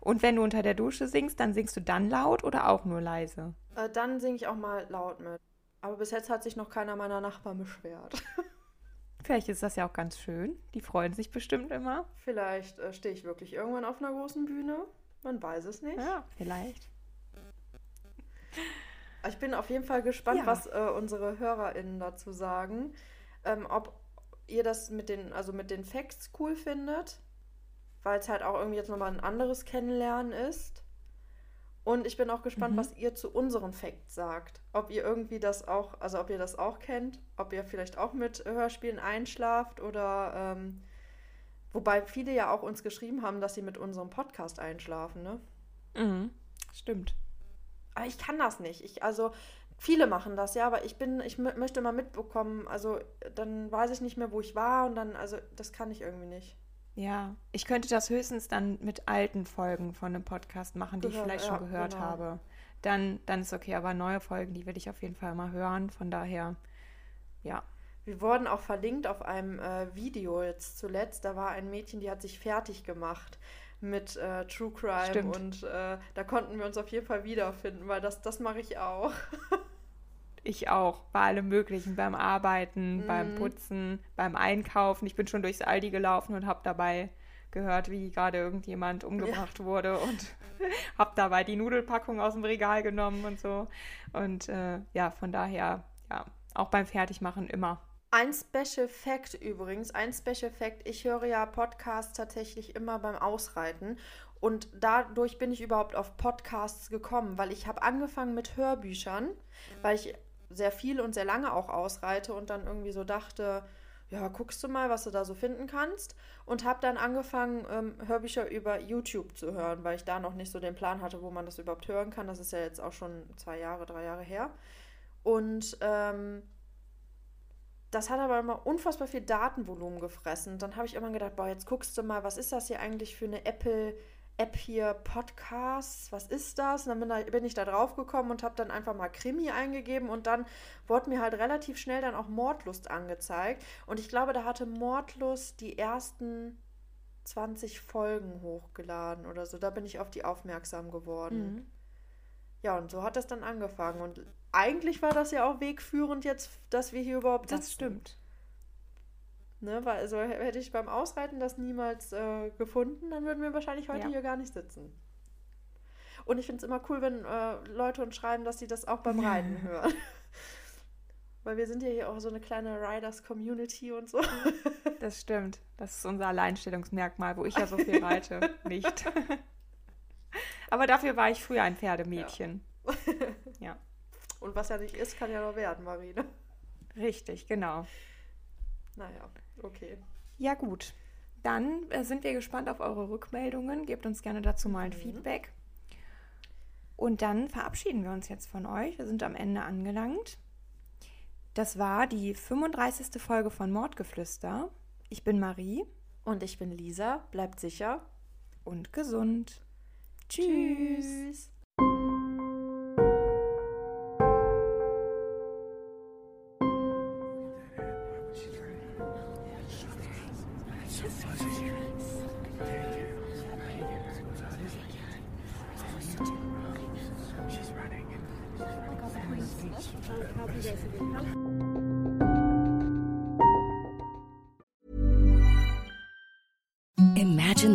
Und wenn du unter der Dusche singst, dann singst du dann laut oder auch nur leise? Äh, dann singe ich auch mal laut mit. Aber bis jetzt hat sich noch keiner meiner Nachbarn beschwert. *laughs* Vielleicht ist das ja auch ganz schön. Die freuen sich bestimmt immer. Vielleicht äh, stehe ich wirklich irgendwann auf einer großen Bühne. Man weiß es nicht. Ja, vielleicht. Ich bin auf jeden Fall gespannt, ja. was äh, unsere HörerInnen dazu sagen. Ähm, ob ihr das mit den, also mit den Facts cool findet, weil es halt auch irgendwie jetzt nochmal ein anderes Kennenlernen ist. Und ich bin auch gespannt, mhm. was ihr zu unseren Facts sagt. Ob ihr irgendwie das auch, also ob ihr das auch kennt, ob ihr vielleicht auch mit Hörspielen einschlaft oder ähm, wobei viele ja auch uns geschrieben haben, dass sie mit unserem Podcast einschlafen, ne? Mhm. Stimmt. Aber ich kann das nicht. Ich, also viele machen das, ja, aber ich bin, ich möchte mal mitbekommen, also dann weiß ich nicht mehr, wo ich war und dann, also das kann ich irgendwie nicht. Ja, ich könnte das höchstens dann mit alten Folgen von einem Podcast machen, die Gehör, ich vielleicht ja, schon gehört genau. habe. Dann, dann ist okay, aber neue Folgen, die will ich auf jeden Fall mal hören. Von daher, ja. Wir wurden auch verlinkt auf einem äh, Video jetzt zuletzt. Da war ein Mädchen, die hat sich fertig gemacht mit äh, True Crime Stimmt. und äh, da konnten wir uns auf jeden Fall wiederfinden, weil das, das mache ich auch. *laughs* Ich auch, bei allem Möglichen, beim Arbeiten, mhm. beim Putzen, beim Einkaufen. Ich bin schon durchs Aldi gelaufen und habe dabei gehört, wie gerade irgendjemand umgebracht ja. wurde und *laughs* habe dabei die Nudelpackung aus dem Regal genommen und so. Und äh, ja, von daher, ja, auch beim Fertigmachen immer. Ein Special Fact übrigens, ein Special Fact, ich höre ja Podcasts tatsächlich immer beim Ausreiten und dadurch bin ich überhaupt auf Podcasts gekommen, weil ich habe angefangen mit Hörbüchern, weil ich sehr viel und sehr lange auch ausreite und dann irgendwie so dachte, ja, guckst du mal, was du da so finden kannst. Und habe dann angefangen, ähm, Hörbücher über YouTube zu hören, weil ich da noch nicht so den Plan hatte, wo man das überhaupt hören kann. Das ist ja jetzt auch schon zwei Jahre, drei Jahre her. Und ähm, das hat aber immer unfassbar viel Datenvolumen gefressen. Dann habe ich immer gedacht, boah, jetzt guckst du mal, was ist das hier eigentlich für eine Apple App hier, Podcasts, was ist das? Und dann bin, ich da drauf gekommen und habe dann einfach mal Krimi eingegeben und dann wurde mir halt relativ schnell dann auch Mordlust angezeigt. Und ich glaube, da hatte Mordlust die ersten 20 Folgen hochgeladen oder so. Da bin ich auf die aufmerksam geworden. Mhm. Ja, und so hat das dann angefangen. Und eigentlich war das ja auch wegführend jetzt, dass wir hier überhaupt Das sitzen. stimmt. Ne, weil also hätte ich beim Ausreiten das niemals äh, gefunden, dann würden wir wahrscheinlich heute ja. hier gar nicht sitzen. Und ich finde es immer cool, wenn äh, Leute uns schreiben, dass sie das auch beim Reiten hören. *laughs* Weil wir sind ja hier auch so eine kleine Riders-Community und so. *laughs* Das stimmt. Das ist unser Alleinstellungsmerkmal, wo ich ja so viel reite. *laughs* nicht. Aber dafür war ich früher ein Pferdemädchen. Ja. ja. Und was ja nicht ist, kann ja noch werden, Marine. Richtig, genau. Naja, okay. Ja, gut. Dann äh, sind wir gespannt auf eure Rückmeldungen. Gebt uns gerne dazu mal ein mhm. Feedback. Und dann verabschieden wir uns jetzt von euch. Wir sind am Ende angelangt. Das war die 35. Folge von Mordgeflüster. Ich bin Marie. Und ich bin Lisa. Bleibt sicher. Und gesund. Tschüss. Tschüss.